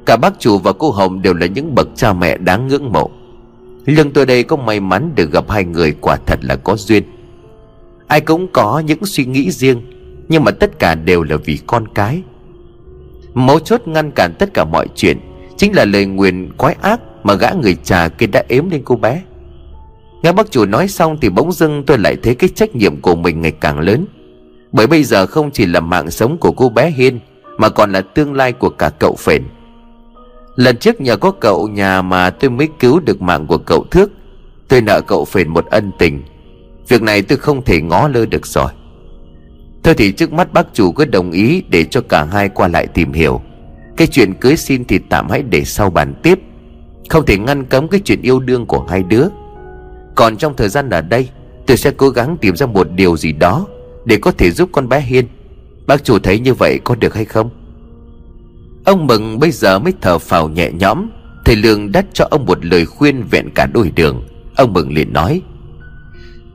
Cả bác chủ và cô Hồng đều là những bậc cha mẹ đáng ngưỡng mộ. Lương tôi đây có may mắn được gặp hai người quả thật là có duyên. Ai cũng có những suy nghĩ riêng, nhưng mà tất cả đều là vì con cái. Mấu chốt ngăn cản tất cả mọi chuyện Chính là lời nguyền quái ác mà gã người trà kia đã ếm lên cô bé. Nghe bác chủ nói xong Thì bỗng dưng tôi lại thấy cái trách nhiệm của mình ngày càng lớn. Bởi bây giờ không chỉ là mạng sống của cô bé Hiên, Mà còn là tương lai của cả cậu phền. Lần trước nhờ có cậu nhà mà tôi mới cứu được mạng của cậu Thước. Tôi nợ cậu phền một ân tình. Việc này tôi không thể ngó lơ được rồi. Thôi thì trước mắt bác chủ cứ đồng ý Để cho cả hai qua lại tìm hiểu. Cái chuyện cưới xin thì tạm hãy để sau bàn tiếp. Không thể ngăn cấm cái chuyện yêu đương của hai đứa. Còn trong thời gian ở đây, Tôi sẽ cố gắng tìm ra một điều gì đó Để có thể giúp con bé Hiên. Bác chủ thấy như vậy có được hay không? Ông Mừng bây giờ mới thở phào nhẹ nhõm. Thầy Lương đắt cho ông một lời khuyên vẹn cả đôi đường. Ông Mừng liền nói,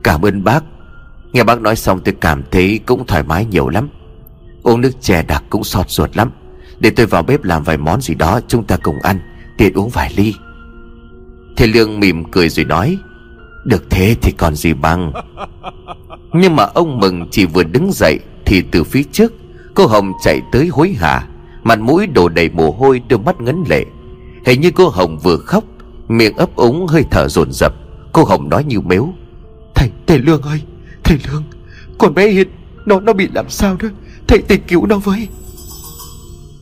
Cảm ơn bác. Nghe bác nói xong tôi cảm thấy cũng thoải mái nhiều lắm. Uống nước chè đặc cũng sọt ruột lắm. Để tôi vào bếp làm vài món gì đó Chúng ta cùng ăn, Tiện uống vài ly. Thầy Lương mỉm cười rồi nói Được thế thì còn gì bằng. Nhưng mà ông Mừng chỉ vừa đứng dậy Thì từ phía trước Cô Hồng chạy tới hối hả. Mặt mũi đổ đầy mồ hôi đôi mắt ngấn lệ. Hình như cô Hồng vừa khóc Miệng ấp úng hơi thở dồn dập. Cô Hồng nói như mếu
Thầy, thầy Lương ơi Thầy Lương Con bé Hiền Nó nó bị làm sao đó Thầy thầy cứu nó với.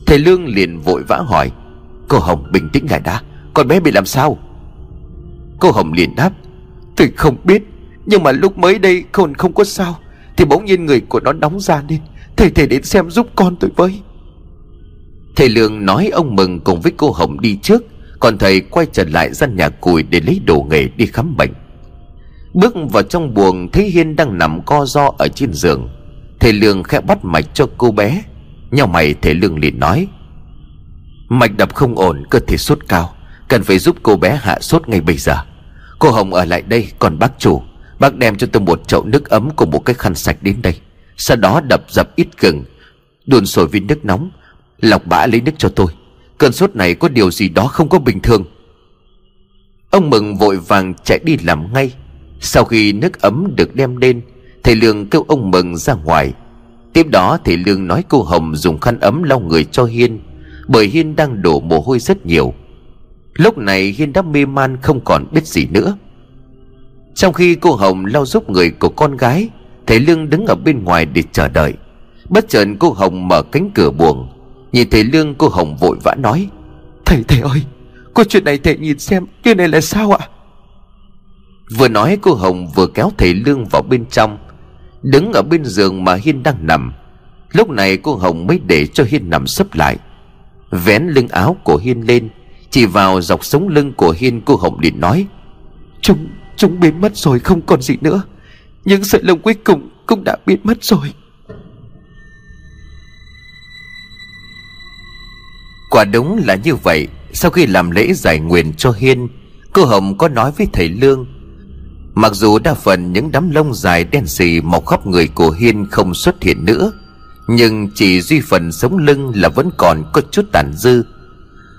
Thầy Lương liền vội vã hỏi Cô Hồng bình tĩnh lại đã Con bé bị làm sao Cô Hồng liền đáp,
Tôi không biết, Nhưng mà lúc mới đây còn không có sao, Thì bỗng nhiên người của nó nóng ra lên Thầy thầy đến xem giúp con tôi với.
Thầy Lương nói ông Mừng cùng với cô Hồng đi trước, Còn thầy quay trở lại gian nhà cùi để lấy đồ nghề đi khám bệnh. Bước vào trong buồng, thấy Hiên đang nằm co ro ở trên giường. Thầy Lương khẽ bắt mạch cho cô bé Nhau mày, thầy Lương liền nói, Mạch đập không ổn, cơ thể sốt cao Cần phải giúp cô bé hạ sốt ngay bây giờ. Cô Hồng ở lại đây còn bác chủ. Bác đem cho tôi một chậu nước ấm cùng một cái khăn sạch đến đây. Sau đó đập dập ít gừng, Đun sôi viên nước nóng, Lọc bã lấy nước cho tôi. Cơn sốt này có điều gì đó không có bình thường. Ông Mừng vội vàng chạy đi làm ngay. Sau khi nước ấm được đem lên, Thầy Lương kêu ông Mừng ra ngoài. Tiếp đó thầy Lương nói cô Hồng dùng khăn ấm lau người cho Hiên, Bởi Hiên đang đổ mồ hôi rất nhiều. Lúc này Hiên đã mê man không còn biết gì nữa. Trong khi cô Hồng lau giúp người của con gái Thầy Lương đứng ở bên ngoài để chờ đợi. Bất chợt cô Hồng mở cánh cửa buồng. Nhìn thấy Lương cô Hồng vội vã nói
Thầy thầy ơi Có chuyện này thầy nhìn xem Cái này là sao ạ?
Vừa nói cô Hồng vừa kéo thầy Lương vào bên trong Đứng ở bên giường mà Hiên đang nằm. Lúc này cô Hồng mới để cho Hiên nằm sấp lại. Vén lưng áo của Hiên lên chỉ vào dọc sống lưng của Hiên cô Hồng liền nói
Chúng, chúng biến mất rồi không còn gì nữa. Những sợi lông cuối cùng cũng đã biến mất rồi.
Quả đúng là như vậy. Sau khi làm lễ giải nguyện cho Hiên Cô Hồng có nói với thầy Lương Mặc dù đa phần những đám lông dài đen xì mọc khắp người của Hiên không xuất hiện nữa Nhưng chỉ duy phần sống lưng là vẫn còn có chút tàn dư.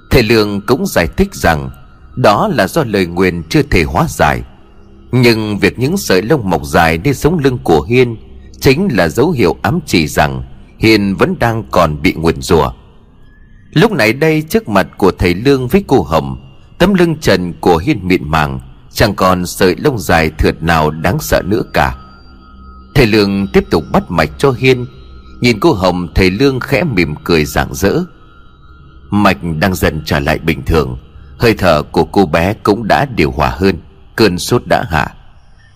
Thầy Lương cũng giải thích rằng Đó là do lời nguyền chưa thể hóa giải. Nhưng việc những sợi lông mọc dài nơi sống lưng của Hiên Chính là dấu hiệu ám chỉ rằng Hiên vẫn đang còn bị nguyền rủa. Lúc này đây trước mặt của thầy Lương với cô Hồng, Tấm lưng trần của Hiên mịn màng, Chẳng còn sợi lông dài thượt nào đáng sợ nữa cả. Thầy Lương tiếp tục bắt mạch cho Hiên. Nhìn cô Hồng, thầy Lương khẽ mỉm cười rạng rỡ. Mạch đang dần trở lại bình thường. Hơi thở của cô bé cũng đã điều hòa hơn, Cơn sốt đã hạ.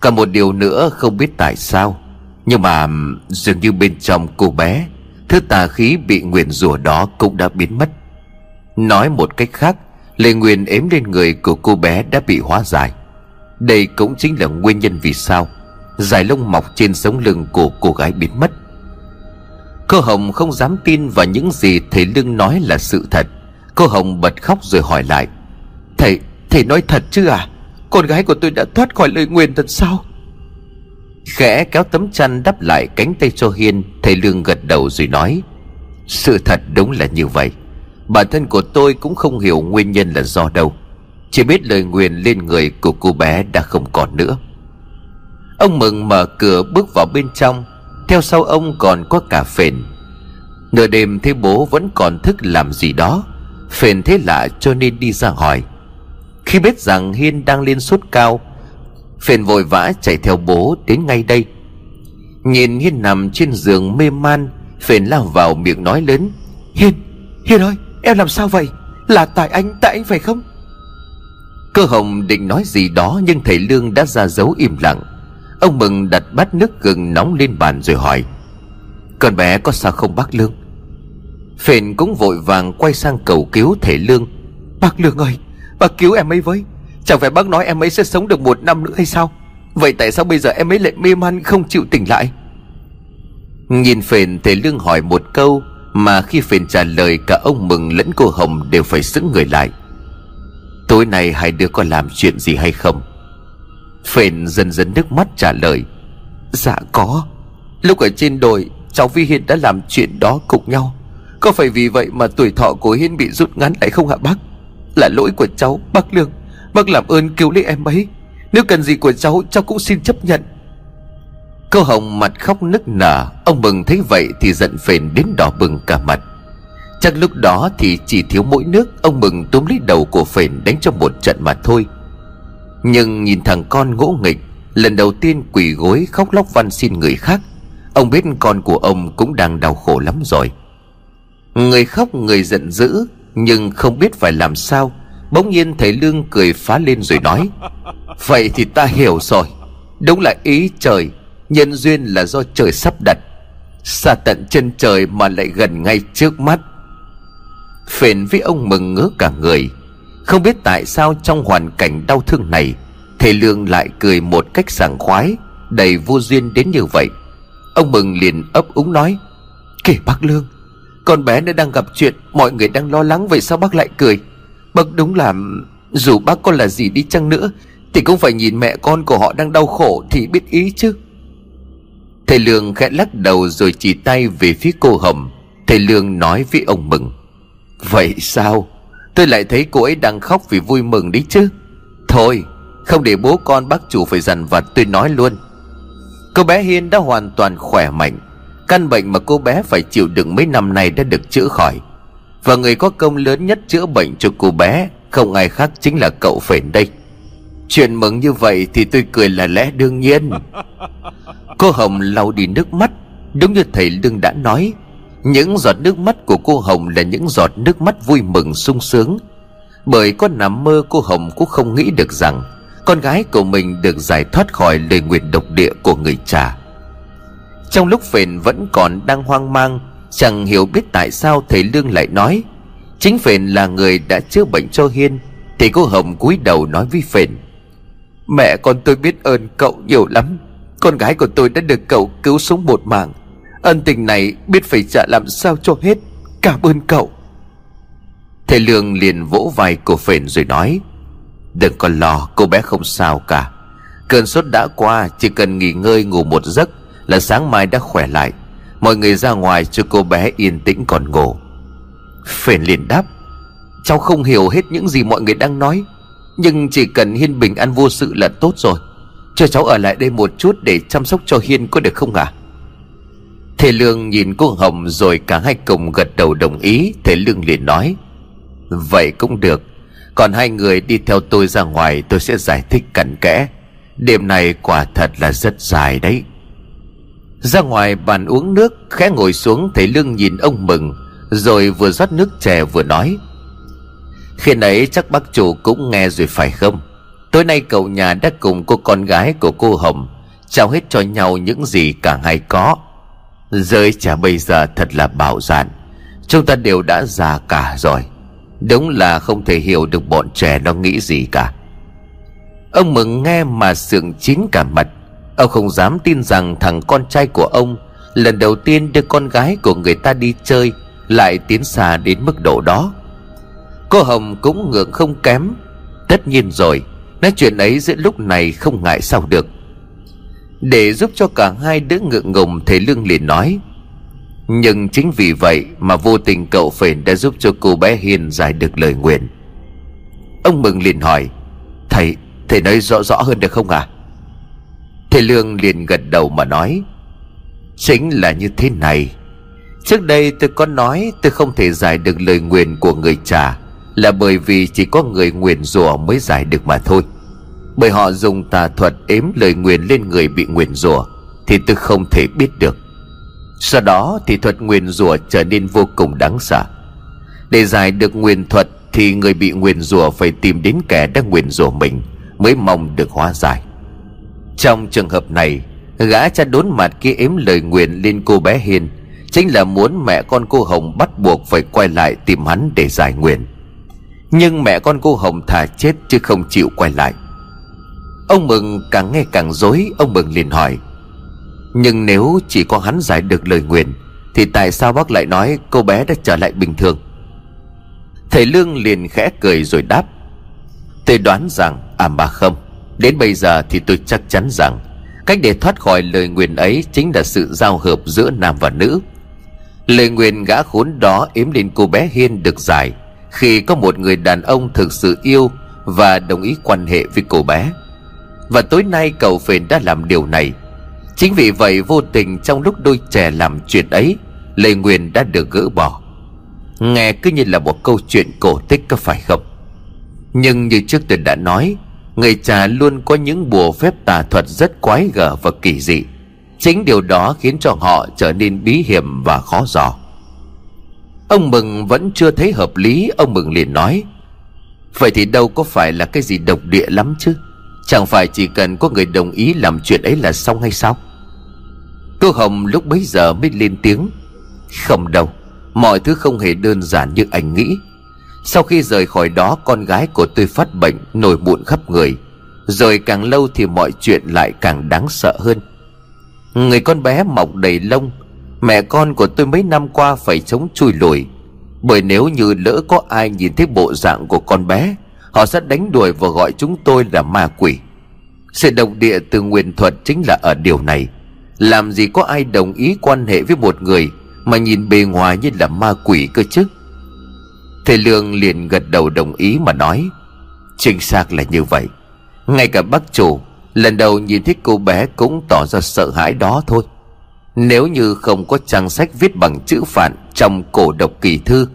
Cả một điều nữa không biết tại sao, Nhưng mà dường như bên trong cô bé, Thứ tà khí bị nguyền rủa đó cũng đã biến mất. Nói một cách khác Lệ nguyền ếm lên người của cô bé đã bị hóa giải. Đây cũng chính là nguyên nhân vì sao Dài lông mọc trên sống lưng của cô gái biến mất. Cô Hồng không dám tin vào những gì thầy Lương nói là sự thật. Cô Hồng bật khóc rồi hỏi lại Thầy, thầy nói thật chứ à? Con gái của tôi đã thoát khỏi lời nguyền thật sao? Khẽ kéo tấm chăn đắp lại cánh tay cho Hiên Thầy Lương gật đầu rồi nói Sự thật đúng là như vậy. Bản thân của tôi cũng không hiểu nguyên nhân là do đâu. Chỉ biết lời nguyền lên người của cô bé đã không còn nữa. Ông Mừng mở cửa bước vào bên trong theo sau ông còn có cả phền. Nửa đêm thấy bố vẫn còn thức làm gì đó. Phền thế lạ cho nên đi ra hỏi. Khi biết rằng Hiên đang lên sốt cao Phền vội vã chạy theo bố đến ngay đây. Nhìn Hiên nằm trên giường mê man Phền lao vào miệng nói lớn
Hiên, Hiên ơi Em làm sao vậy? Là tại anh tại anh phải không?
Cơ hồng định nói gì đó Nhưng thầy Lương đã ra dấu im lặng. Ông Mừng đặt bát nước gừng nóng lên bàn rồi hỏi, Con bé có sao không, bác Lương? Phền cũng vội vàng quay sang cầu cứu thầy Lương,
Bác Lương ơi, Bác cứu em ấy với. Chẳng phải bác nói em ấy sẽ sống được một năm nữa hay sao? Vậy tại sao bây giờ em ấy lại mê man không chịu tỉnh lại?
Nhìn Phền, thầy Lương hỏi một câu mà khi phền trả lời, cả ông Mừng lẫn cô Hồng đều phải sững người lại. Tối nay hai đứa có làm chuyện gì hay không? Phền dần dần nước mắt trả lời.
Dạ có. Lúc ở trên đồi, Cháu Vi Hiên đã làm chuyện đó cùng nhau. Có phải vì vậy mà tuổi thọ của Hiên bị rút ngắn lại không hả bác? Là lỗi của cháu, Bác Lương. Bác làm ơn cứu lấy em ấy. Nếu cần gì của cháu Cháu cũng xin chấp nhận.
Cô Hồng mặt khóc nức nở. Ông Mừng thấy vậy thì giận phền đến đỏ bừng cả mặt. Chắc lúc đó thì chỉ thiếu mỗi nước, Ông Mừng túm lấy đầu của phền đánh cho một trận mà thôi. Nhưng nhìn thằng con ngỗ nghịch Lần đầu tiên quỳ gối khóc lóc van xin người khác Ông biết con của ông cũng đang đau khổ lắm rồi. Người khóc người giận dữ Nhưng không biết phải làm sao Bỗng nhiên thầy Lương cười phá lên rồi nói Vậy thì ta hiểu rồi. Đúng là ý trời Nhân duyên là do trời sắp đặt. Xa tận chân trời mà lại gần ngay trước mắt. Phền với ông mừng ngớ cả người không biết tại sao trong hoàn cảnh đau thương này, Thầy Lương lại cười một cách sảng khoái, Đầy vô duyên đến như vậy. Ông mừng liền ấp úng nói Kể bác Lương, Con bé nó đang gặp chuyện, Mọi người đang lo lắng Vậy sao bác lại cười? Bác đúng là, Dù bác con là gì đi chăng nữa, Thì cũng phải nhìn mẹ con của họ đang đau khổ Thì biết ý chứ. Thầy Lương khẽ lắc đầu rồi chỉ tay về phía cô Hồng. Thầy Lương nói với ông Mừng, Vậy sao? Tôi lại thấy cô ấy đang khóc vì vui mừng đấy chứ. Thôi Không để bố con bác chủ phải dằn vặt tôi nói luôn. Cô bé Hiên đã hoàn toàn khỏe mạnh. Căn bệnh mà cô bé phải chịu đựng mấy năm nay đã được chữa khỏi. Và người có công lớn nhất chữa bệnh cho cô bé Không ai khác chính là cậu phền đây. Chuyện mừng như vậy thì tôi cười là lẽ đương nhiên. Cô Hồng lau đi nước mắt Đúng như thầy Lương đã nói những giọt nước mắt của cô Hồng là những giọt nước mắt vui mừng sung sướng. Bởi có nằm mơ, cô Hồng cũng không nghĩ được rằng Con gái của mình được giải thoát khỏi lời nguyện độc địa của người cha. Trong lúc Phền vẫn còn đang hoang mang, Chẳng hiểu biết tại sao thầy Lương lại nói, Chính Phền là người đã chữa bệnh cho Hiên. Thì cô Hồng cúi đầu nói với Phền Mẹ con tôi biết ơn cậu nhiều lắm. Con gái của tôi đã được cậu cứu sống một mạng. Ân tình này biết phải trả làm sao cho hết. Cảm ơn cậu. Thầy Lương liền vỗ vai cô Phền rồi nói, Đừng có lo, cô bé không sao cả. Cơn sốt đã qua, Chỉ cần nghỉ ngơi ngủ một giấc Là sáng mai đã khỏe lại. Mọi người ra ngoài cho cô bé yên tĩnh còn ngủ. Phền liền đáp, Cháu không hiểu hết những gì mọi người đang nói, Nhưng chỉ cần Hiên bình an vô sự là tốt rồi. Cho cháu ở lại đây một chút Để chăm sóc cho Hiên có được không ạ? à? Thầy Lương nhìn cô Hồng Rồi cả hai cùng gật đầu đồng ý. Thầy Lương liền nói, Vậy cũng được. Còn hai người đi theo tôi ra ngoài, Tôi sẽ giải thích cặn kẽ. Đêm này quả thật là rất dài đấy. Ra ngoài bàn uống nước, Khẽ ngồi xuống, Thầy Lương nhìn ông mừng, Rồi vừa rót nước chè vừa nói, khi nãy chắc bác chủ cũng nghe rồi phải không? Tối nay cậu nhà đã cùng cô con gái của cô Hồng Trao hết cho nhau những gì cả hai có. Giới trẻ bây giờ thật là bạo dạn. Chúng ta đều đã già cả rồi. Đúng là không thể hiểu được bọn trẻ nó nghĩ gì cả. Ông mừng nghe mà sượng chín cả mặt. Ông không dám tin rằng thằng con trai của ông Lần đầu tiên đưa con gái của người ta đi chơi Lại tiến xa đến mức độ đó. Cô Hồng cũng ngượng không kém. Tất nhiên rồi, Nói chuyện ấy giữa lúc này không ngại sao được. Để giúp cho cả hai đứa ngượng ngùng Thầy Lương liền nói. Nhưng chính vì vậy Mà vô tình cậu phền đã giúp cho cô bé Hiền giải được lời nguyện. Ông Mừng liền hỏi Thầy, thầy nói rõ rõ hơn được không à Thầy Lương liền gật đầu mà nói Chính là như thế này. Trước đây tôi có nói tôi không thể giải được lời nguyện của người trà là bởi vì chỉ có người nguyện rủa mới giải được mà thôi. Bởi họ dùng tà thuật ếm lời nguyền lên người bị nguyền rủa, Thì tôi không thể biết được. Sau đó thì thuật nguyền rủa trở nên vô cùng đáng sợ. Để giải được nguyền thuật Thì người bị nguyền rủa phải tìm đến kẻ đang nguyền rủa mình Mới mong được hóa giải. Trong trường hợp này, Gã cha đốn mặt kia ếm lời nguyền lên cô bé hiền Chính là muốn mẹ con cô Hồng bắt buộc phải quay lại tìm hắn để giải nguyền. Nhưng mẹ con cô Hồng thà chết chứ không chịu quay lại. Ông Mừng càng nghe càng dối Ông Mừng liền hỏi. Nhưng nếu chỉ có hắn giải được lời nguyện, Thì tại sao bác lại nói cô bé đã trở lại bình thường? Thầy Lương liền khẽ cười rồi đáp. Tôi đoán rằng À mà không, Đến bây giờ thì tôi chắc chắn rằng, Cách để thoát khỏi lời nguyền ấy Chính là sự giao hợp giữa nam và nữ. Lời nguyền gã khốn đó yếm lên cô bé Hiên được giải, Khi có một người đàn ông thực sự yêu Và đồng ý quan hệ với cô bé. Và tối nay cậu phền đã làm điều này. Chính vì vậy vô tình trong lúc đôi trẻ làm chuyện ấy, lê nguyên đã được gỡ bỏ. Nghe cứ như là một câu chuyện cổ tích có phải không? Nhưng như trước tôi đã nói, Người cha luôn có những bùa phép tà thuật rất quái gở và kỳ dị. Chính điều đó khiến cho họ trở nên bí hiểm và khó dò. Ông Mừng vẫn chưa thấy hợp lý, Ông Mừng liền nói, Vậy thì đâu có phải là cái gì độc địa lắm chứ? Chẳng phải chỉ cần có người đồng ý làm chuyện ấy là xong hay sao? Cô Hồng lúc bấy giờ mới lên tiếng. Không đâu, Mọi thứ không hề đơn giản như anh nghĩ. Sau khi rời khỏi đó, Con gái của tôi phát bệnh, Nổi mụn khắp người. Rồi càng lâu thì mọi chuyện lại càng đáng sợ hơn. Người con bé mọc đầy lông, Mẹ con của tôi mấy năm qua phải chống chui lùi. Bởi nếu như lỡ có ai nhìn thấy bộ dạng của con bé Họ sẽ đánh đuổi và gọi chúng tôi là ma quỷ. Sự độc địa từ nguyên thuật chính là ở điều này. Làm gì có ai đồng ý quan hệ với một người Mà nhìn bề ngoài như là ma quỷ cơ chứ? Thầy Lương liền gật đầu đồng ý mà nói, Chính xác là như vậy. Ngay cả bác chủ Lần đầu nhìn thấy cô bé cũng tỏ ra sợ hãi đó thôi. Nếu như không có trang sách viết bằng chữ phản Trong cổ độc kỳ thư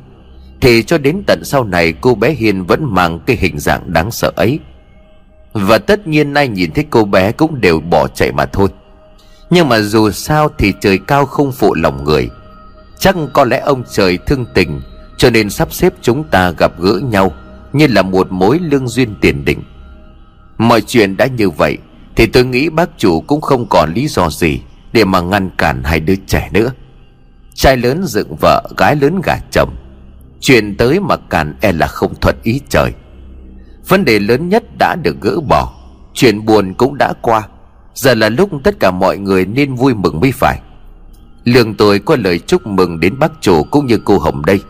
thì cho đến tận sau này, cô bé Hiền vẫn mang cái hình dạng đáng sợ ấy. Và tất nhiên nay nhìn thấy cô bé cũng đều bỏ chạy mà thôi. Nhưng mà dù sao thì trời cao không phụ lòng người. Chắc có lẽ ông trời thương tình, Cho nên sắp xếp chúng ta gặp gỡ nhau, Như là một mối lương duyên tiền định. Mọi chuyện đã như vậy, Thì tôi nghĩ bác chủ cũng không còn lý do gì Để mà ngăn cản hai đứa trẻ nữa. Trai lớn dựng vợ, Gái lớn gả chồng. Chuyện tới mà cản e là không thuận ý trời. Vấn đề lớn nhất đã được gỡ bỏ. Chuyện buồn cũng đã qua. Giờ là lúc tất cả mọi người nên vui mừng mới phải. Lương tôi có lời chúc mừng đến bác chủ cũng như cô Hồng đây.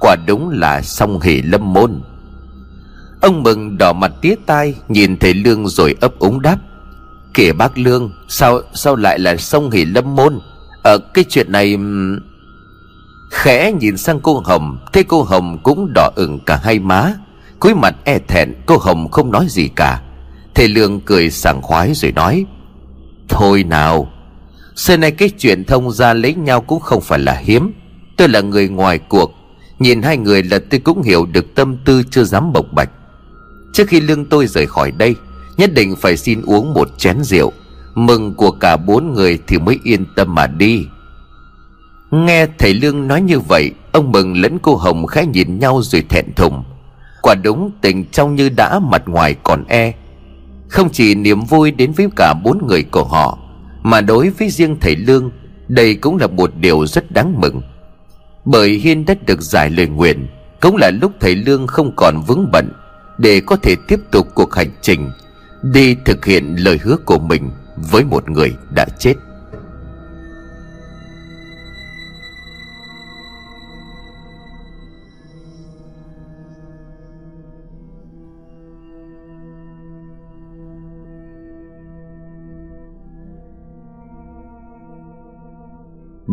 Quả đúng là song hỷ lâm môn. Ông Mừng đỏ mặt tía tai, Nhìn thấy Lương rồi ấp úng đáp. Kể bác Lương, Sao sao lại là sông hỷ lâm môn? Ở cái chuyện này Khẽ nhìn sang cô Hồng, Thấy cô Hồng cũng đỏ ửng cả hai má. Cúi mặt e thẹn, Cô Hồng không nói gì cả. Thầy Lương cười sảng khoái rồi nói, Thôi nào, Xưa nay cái chuyện thông gia lấy nhau cũng không phải là hiếm. Tôi là người ngoài cuộc, Nhìn hai người là tôi cũng hiểu được tâm tư chưa dám bộc bạch. Trước khi lương tôi rời khỏi đây, Nhất định phải xin uống một chén rượu. Mừng của cả bốn người thì mới yên tâm mà đi. Nghe thầy Lương nói như vậy, Ông Mừng lẫn cô Hồng khẽ nhìn nhau rồi thẹn thùng. Quả đúng, tình trong như đã mặt ngoài còn e. Không chỉ niềm vui đến với cả bốn người của họ, Mà đối với riêng thầy Lương, Đây cũng là một điều rất đáng mừng. Bởi Hiên đã được giải lời nguyện, Cũng là lúc thầy Lương không còn vướng bận để có thể tiếp tục cuộc hành trình, đi thực hiện lời hứa của mình với một người đã chết.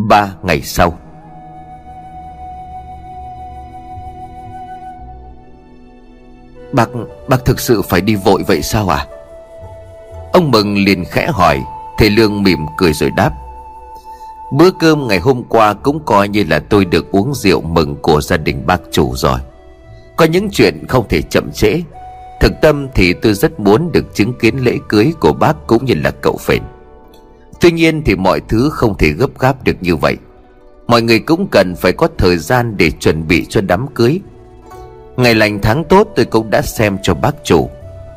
Ba ngày sau. Bác, bác thực sự phải đi vội vậy sao à Ông Mừng liền khẽ hỏi Thầy Lương mỉm cười rồi đáp. Bữa cơm ngày hôm qua cũng coi như là tôi được uống rượu mừng của gia đình bác chủ rồi. Có những chuyện không thể chậm trễ. Thực tâm thì tôi rất muốn được chứng kiến lễ cưới của bác cũng như là cậu phền Tuy nhiên thì mọi thứ không thể gấp gáp được như vậy. Mọi người cũng cần phải có thời gian để chuẩn bị cho đám cưới. Ngày lành tháng tốt tôi cũng đã xem cho bác chủ.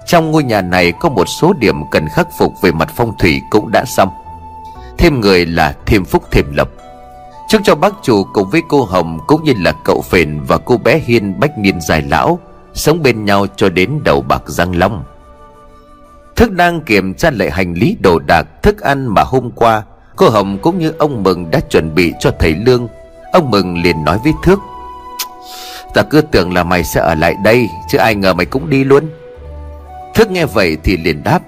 Trong ngôi nhà này có một số điểm cần khắc phục về mặt phong thủy cũng đã xong. Thêm người là thêm phúc thêm lộc. Chúc cho bác chủ cùng với cô Hồng cũng như là cậu Phền và cô bé Hiên bách niên dài lão Sống bên nhau cho đến đầu bạc răng long. Thức đang kiểm tra lại hành lý đồ đạc thức ăn mà hôm qua, Cô Hồng cũng như ông Mừng đã chuẩn bị cho thầy Lương. Ông Mừng liền nói với Thước Ta cứ tưởng là mày sẽ ở lại đây, Chứ ai ngờ mày cũng đi luôn. Thức nghe vậy thì liền đáp,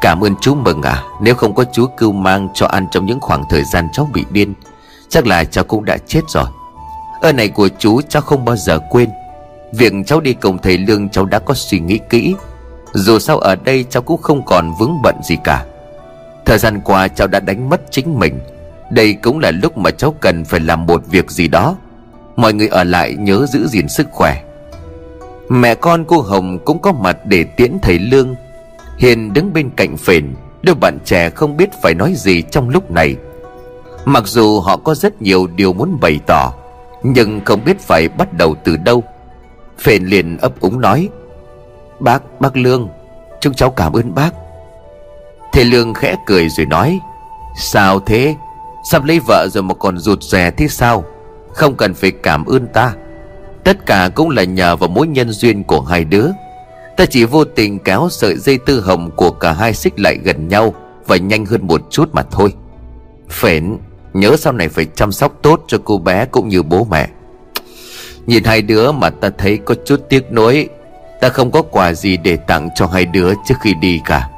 Cảm ơn chú mừng à Nếu không có chú cưu mang cho ăn trong những khoảng thời gian cháu bị điên, Chắc là cháu cũng đã chết rồi. Ơn này của chú cháu không bao giờ quên. Việc cháu đi cùng thầy Lương, cháu đã có suy nghĩ kỹ. Dù sao ở đây cháu cũng không còn vướng bận gì cả. Thời gian qua cháu đã đánh mất chính mình. Đây cũng là lúc mà cháu cần phải làm một việc gì đó. Mọi người ở lại nhớ giữ gìn sức khỏe. Mẹ con cô Hồng cũng có mặt để tiễn thầy Lương. Hiền đứng bên cạnh phền, Đôi bạn trẻ không biết phải nói gì trong lúc này. Mặc dù họ có rất nhiều điều muốn bày tỏ, Nhưng không biết phải bắt đầu từ đâu. Phền liền ấp úng nói Bác, bác Lương. Chúng cháu cảm ơn bác. Thầy Lương khẽ cười rồi nói Sao thế? Sắp lấy vợ rồi mà còn rụt rè thế sao? Không cần phải cảm ơn ta. Tất cả cũng là nhờ vào mối nhân duyên của hai đứa. Ta chỉ vô tình kéo sợi dây tư hồng của cả hai xích lại gần nhau Và nhanh hơn một chút mà thôi. Phển Nhớ sau này phải chăm sóc tốt cho cô bé cũng như bố mẹ. Nhìn hai đứa mà ta thấy có chút tiếc nuối Ta không có quà gì để tặng cho hai đứa trước khi đi cả.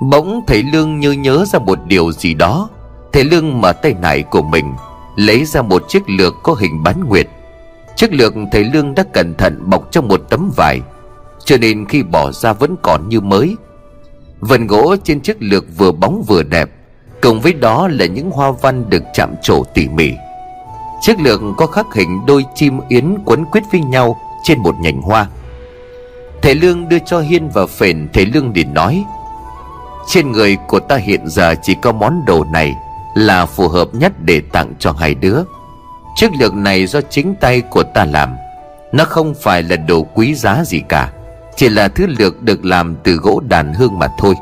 Bỗng thầy Lương như nhớ ra một điều gì đó. Thầy Lương mở tay nải của mình, Lấy ra một chiếc lược có hình bán nguyệt. Chiếc lược thầy Lương đã cẩn thận bọc trong một tấm vải, Cho nên khi bỏ ra vẫn còn như mới. Vần gỗ trên chiếc lược vừa bóng vừa đẹp, Cùng với đó là những hoa văn được chạm trổ tỉ mỉ. Chiếc lược có khắc hình đôi chim yến quấn quýt với nhau trên một nhành hoa. Thầy Lương đưa cho Hiên và Phền Thầy Lương liền nói. Trên người của ta hiện giờ chỉ có món đồ này Là phù hợp nhất để tặng cho hai đứa. Chiếc lược này do chính tay của ta làm. Nó không phải là đồ quý giá gì cả, Chỉ là thứ lược được làm từ gỗ đàn hương mà thôi.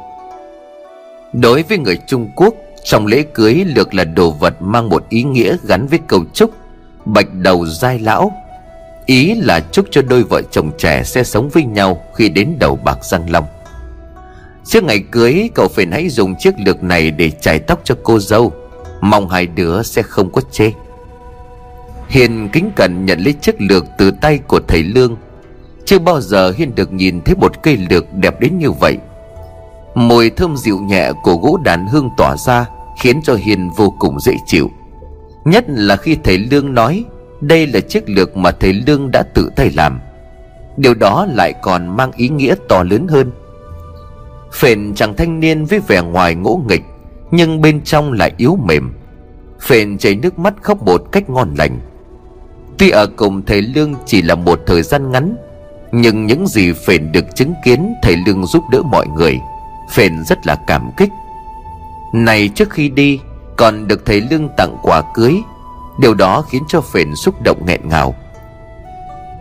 Đối với người Trung Quốc, Trong lễ cưới lược là đồ vật mang một ý nghĩa gắn với cầu chúc Bạch đầu giai lão. Ý là chúc cho đôi vợ chồng trẻ sẽ sống với nhau khi đến đầu bạc răng long. Trước ngày cưới, cậu phải hãy dùng chiếc lược này để chải tóc cho cô dâu. Mong hai đứa sẽ không có chê. Hiền kính cẩn nhận lấy chiếc lược từ tay của thầy Lương. Chưa bao giờ Hiền được nhìn thấy một cây lược đẹp đến như vậy. Mùi thơm dịu nhẹ của gỗ đàn hương tỏa ra Khiến cho Hiền vô cùng dễ chịu. Nhất là khi thầy Lương nói đây là chiếc lược mà thầy Lương đã tự tay làm. Điều đó lại còn mang ý nghĩa to lớn hơn. Phền chàng thanh niên với vẻ ngoài ngỗ nghịch, Nhưng bên trong lại yếu mềm. Phền chảy nước mắt khóc một cách ngon lành. Tuy ở cùng thầy Lương chỉ là một thời gian ngắn, Nhưng những gì Phền được chứng kiến thầy Lương giúp đỡ mọi người, Phền rất là cảm kích. Này trước khi đi, Còn được thầy Lương tặng quà cưới. Điều đó khiến cho Phền xúc động nghẹn ngào.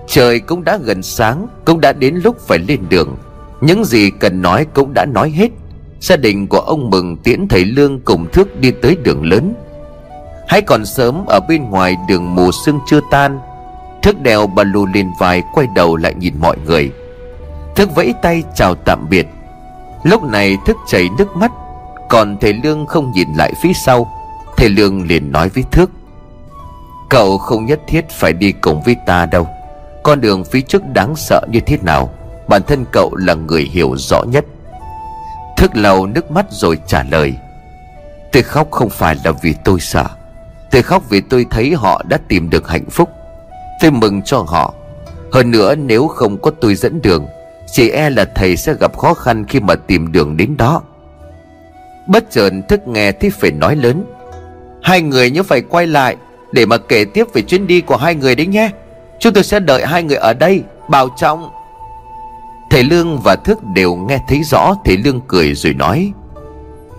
Trời cũng đã gần sáng, Cũng đã đến lúc phải lên đường. Những gì cần nói cũng đã nói hết. Gia đình của ông Mừng, tiễn, thầy Lương cùng thước đi tới đường lớn. Hãy còn sớm ở bên ngoài đường mù sương chưa tan Thức đèo bà lù lên vai quay đầu lại nhìn mọi người. Thức vẫy tay chào tạm biệt. Lúc này thức chảy nước mắt, Còn thầy Lương không nhìn lại phía sau. Thầy Lương liền nói với thước Cậu không nhất thiết phải đi cùng với ta đâu. Con đường phía trước đáng sợ như thế nào, Bản thân cậu là người hiểu rõ nhất. Thức lâu nước mắt rồi trả lời. Tôi khóc không phải là vì tôi sợ. Tôi khóc vì tôi thấy họ đã tìm được hạnh phúc. Tôi mừng cho họ. Hơn nữa, nếu không có tôi dẫn đường, Chỉ e là thầy sẽ gặp khó khăn khi mà tìm đường đến đó. Bất chợt thức nghe thấy phải nói lớn. Hai người nhớ phải quay lại. Để mà kể tiếp về chuyến đi của hai người đấy nhé. Chúng tôi sẽ đợi hai người ở đây, Bảo trọng. Thầy Lương và Thức đều nghe thấy rõ Thầy Lương cười rồi nói,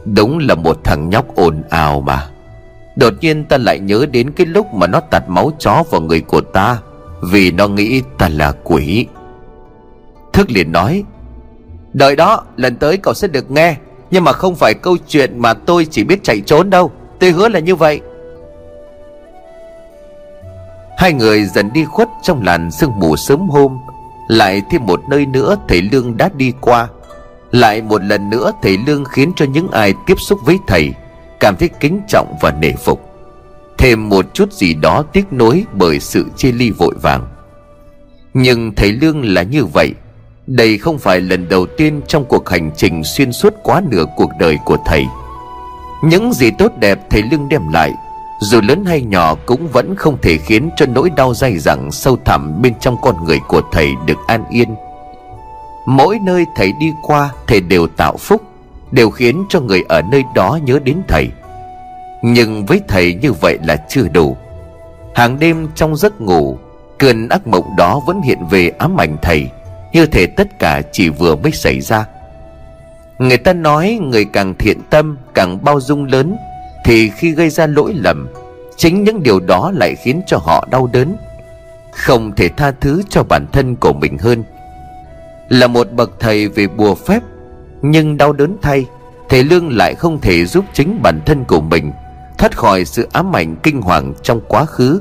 Đúng là một thằng nhóc ồn ào mà. Đột nhiên ta lại nhớ đến cái lúc mà nó tạt máu chó vào người của ta, Vì nó nghĩ ta là quỷ. Thức liền nói, Đợi đó, lần tới cậu sẽ được nghe. Nhưng mà không phải câu chuyện mà tôi chỉ biết chạy trốn đâu. Tôi hứa là như vậy. Hai người dần đi khuất trong làn sương mù sớm hôm, Lại thêm một nơi nữa thầy Lương đã đi qua. Lại một lần nữa thầy Lương khiến cho những ai tiếp xúc với thầy Cảm thấy kính trọng và nể phục. Thêm một chút gì đó tiếc nối bởi sự chia ly vội vàng. Nhưng thầy Lương là như vậy, đây không phải lần đầu tiên trong cuộc hành trình xuyên suốt quá nửa cuộc đời của thầy. Những gì tốt đẹp thầy lương đem lại dù lớn hay nhỏ cũng vẫn không thể khiến cho nỗi đau dai dẳng sâu thẳm bên trong con người của thầy được an yên. Mỗi nơi thầy đi qua, thầy đều tạo phúc, đều khiến cho người ở nơi đó nhớ đến thầy. Nhưng với thầy như vậy là chưa đủ. Hàng đêm trong giấc ngủ, cơn ác mộng đó vẫn hiện về ám ảnh thầy, như thể tất cả chỉ vừa mới xảy ra. Người ta nói người càng thiện tâm, càng bao dung lớn thì khi gây ra lỗi lầm, chính những điều đó lại khiến cho họ đau đớn, không thể tha thứ cho bản thân của mình hơn. Là một bậc thầy về bùa phép, nhưng đau đớn thay, thầy lương lại không thể giúp chính bản thân của mình thoát khỏi sự ám ảnh kinh hoàng trong quá khứ.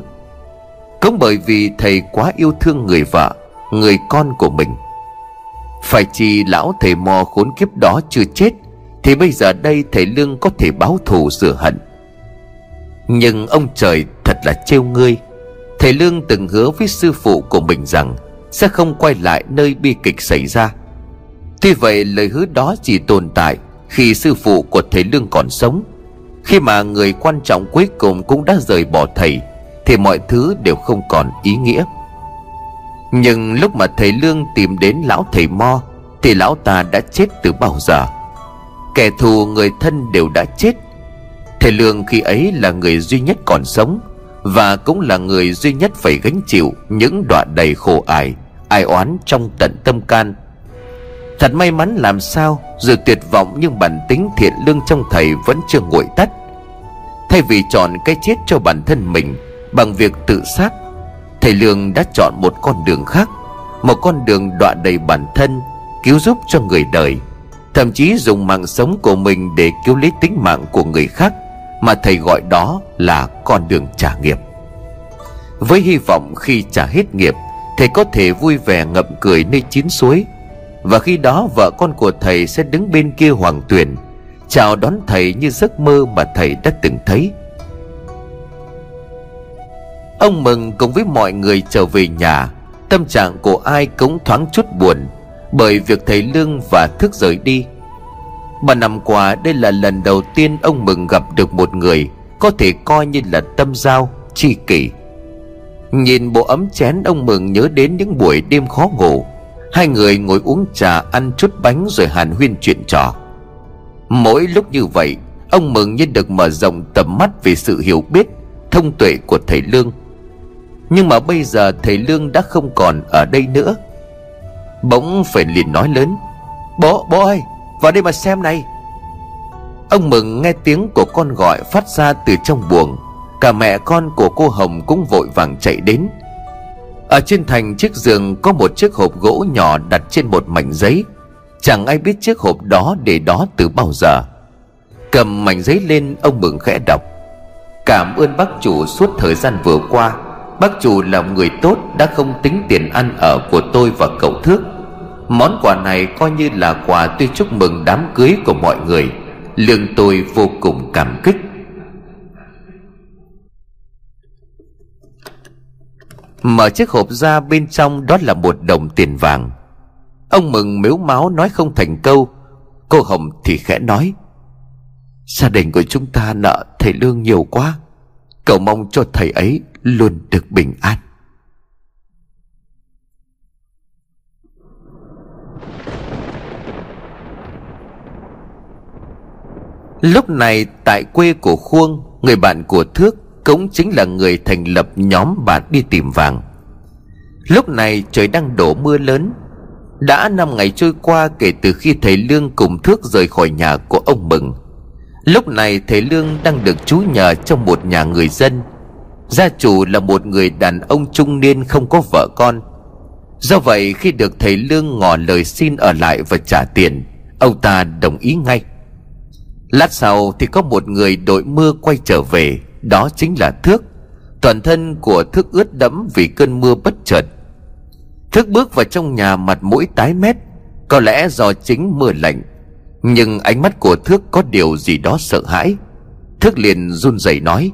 Cũng bởi vì thầy quá yêu thương người vợ, người con của mình. Phải chi lão thầy mò khốn kiếp đó chưa chết thì bây giờ đây thầy lương có thể báo thù rửa hận. Nhưng ông trời thật là trêu ngươi. Thầy lương từng hứa với sư phụ của mình rằng sẽ không quay lại nơi bi kịch xảy ra. Tuy vậy, lời hứa đó chỉ tồn tại khi sư phụ của thầy lương còn sống. Khi mà người quan trọng cuối cùng cũng đã rời bỏ thầy, thì mọi thứ đều không còn ý nghĩa. Nhưng lúc mà thầy lương tìm đến lão thầy mo, thì lão ta đã chết từ bao giờ? Kẻ thù người thân đều đã chết. Thầy lương khi ấy là người duy nhất còn sống, và cũng là người duy nhất phải gánh chịu những đoạn đầy khổ ải, ai oán trong tận tâm can. Thật may mắn làm sao, dù tuyệt vọng nhưng bản tính thiện lương trong thầy vẫn chưa nguội tắt. Thay vì chọn cái chết cho bản thân mình bằng việc tự sát, thầy lương đã chọn một con đường khác, một con đường đọa đầy bản thân, cứu giúp cho người đời thậm chí dùng mạng sống của mình để cứu lấy tính mạng của người khác, mà thầy gọi đó là con đường trả nghiệp. Với hy vọng khi trả hết nghiệp, thầy có thể vui vẻ ngậm cười nơi chín suối, và khi đó vợ con của thầy sẽ đứng bên kia hoàng tuyền chào đón thầy như giấc mơ mà thầy đã từng thấy. Ông mừng cùng với mọi người trở về nhà, tâm trạng của ai cũng thoáng chút buồn bởi việc thầy lương và thức rời đi. Ba năm qua, đây là lần đầu tiên ông mừng gặp được một người có thể coi như là tâm giao, tri kỷ. Nhìn bộ ấm chén ông mừng nhớ đến những buổi đêm khó ngủ, hai người ngồi uống trà, ăn chút bánh rồi hàn huyên chuyện trò. Mỗi lúc như vậy, ông mừng như được mở rộng tầm mắt về sự hiểu biết, thông tuệ của thầy lương. Nhưng mà bây giờ thầy lương đã không còn ở đây nữa bỗng phải liền nói lớn, bố bố ơi, vào đây mà xem này. Ông mừng nghe tiếng của con gọi phát ra từ trong buồng, cả mẹ con của cô hồng cũng vội vàng chạy đến. Ở trên thành chiếc giường có một chiếc hộp gỗ nhỏ đặt trên một mảnh giấy. Chẳng ai biết chiếc hộp đó để đó từ bao giờ. Cầm mảnh giấy lên, ông mừng khẽ đọc. Cảm ơn bác chủ suốt thời gian vừa qua. Bác chủ là người tốt, đã không tính tiền ăn ở của tôi và cậu thước món quà này coi như là quà tôi chúc mừng đám cưới của mọi người, lương tôi vô cùng cảm kích. Mở chiếc hộp ra bên trong đó là một đồng tiền vàng. Ông mừng mếu máu nói không thành câu. Cô hồng thì khẽ nói, gia đình của chúng ta nợ thầy lương nhiều quá, cầu mong cho thầy ấy luôn được bình an. Lúc này tại quê của khuông, người bạn của thước cũng chính là người thành lập nhóm bạn đi tìm vàng. Lúc này trời đang đổ mưa lớn. Đã năm ngày trôi qua kể từ khi thầy lương cùng thước rời khỏi nhà của ông mừng. Lúc này thầy lương đang được trú nhờ trong một nhà người dân. Gia chủ là một người đàn ông trung niên không có vợ con. Do vậy khi được thầy lương ngỏ lời xin ở lại và trả tiền, ông ta đồng ý ngay lát sau thì có một người đội mưa quay trở về đó chính là thước. Toàn thân của thước ướt đẫm vì cơn mưa bất chợt. Thước bước vào trong nhà mặt mũi tái mét có lẽ do chính mưa lạnh nhưng ánh mắt của thước có điều gì đó sợ hãi. Thước liền run rẩy nói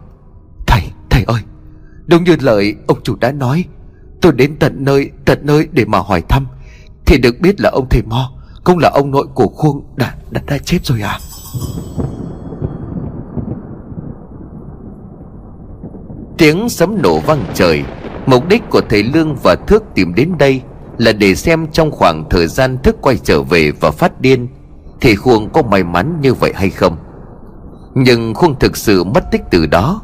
thầy thầy ơi đúng như lời ông chủ đã nói tôi đến tận nơi tận nơi để mà hỏi thăm.
Thì được biết là ông thầy Mo Cũng là ông nội của Khuông đã, đã, đã chết rồi à?
Tiếng sấm nổ vang trời. Mục đích của thầy Lương và Thước tìm đến đây Là để xem trong khoảng thời gian thước quay trở về và phát điên, Thì Khuông có may mắn như vậy hay không. Nhưng Khuông thực sự mất tích từ đó.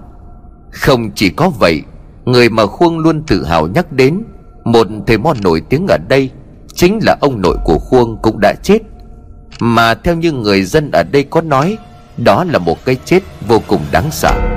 Không chỉ có vậy, Người mà Khuông luôn tự hào nhắc đến, Một thầy mo nổi tiếng ở đây Chính là ông nội của Khuông cũng đã chết. Mà theo như người dân ở đây có nói, Đó là một cái chết vô cùng đáng sợ.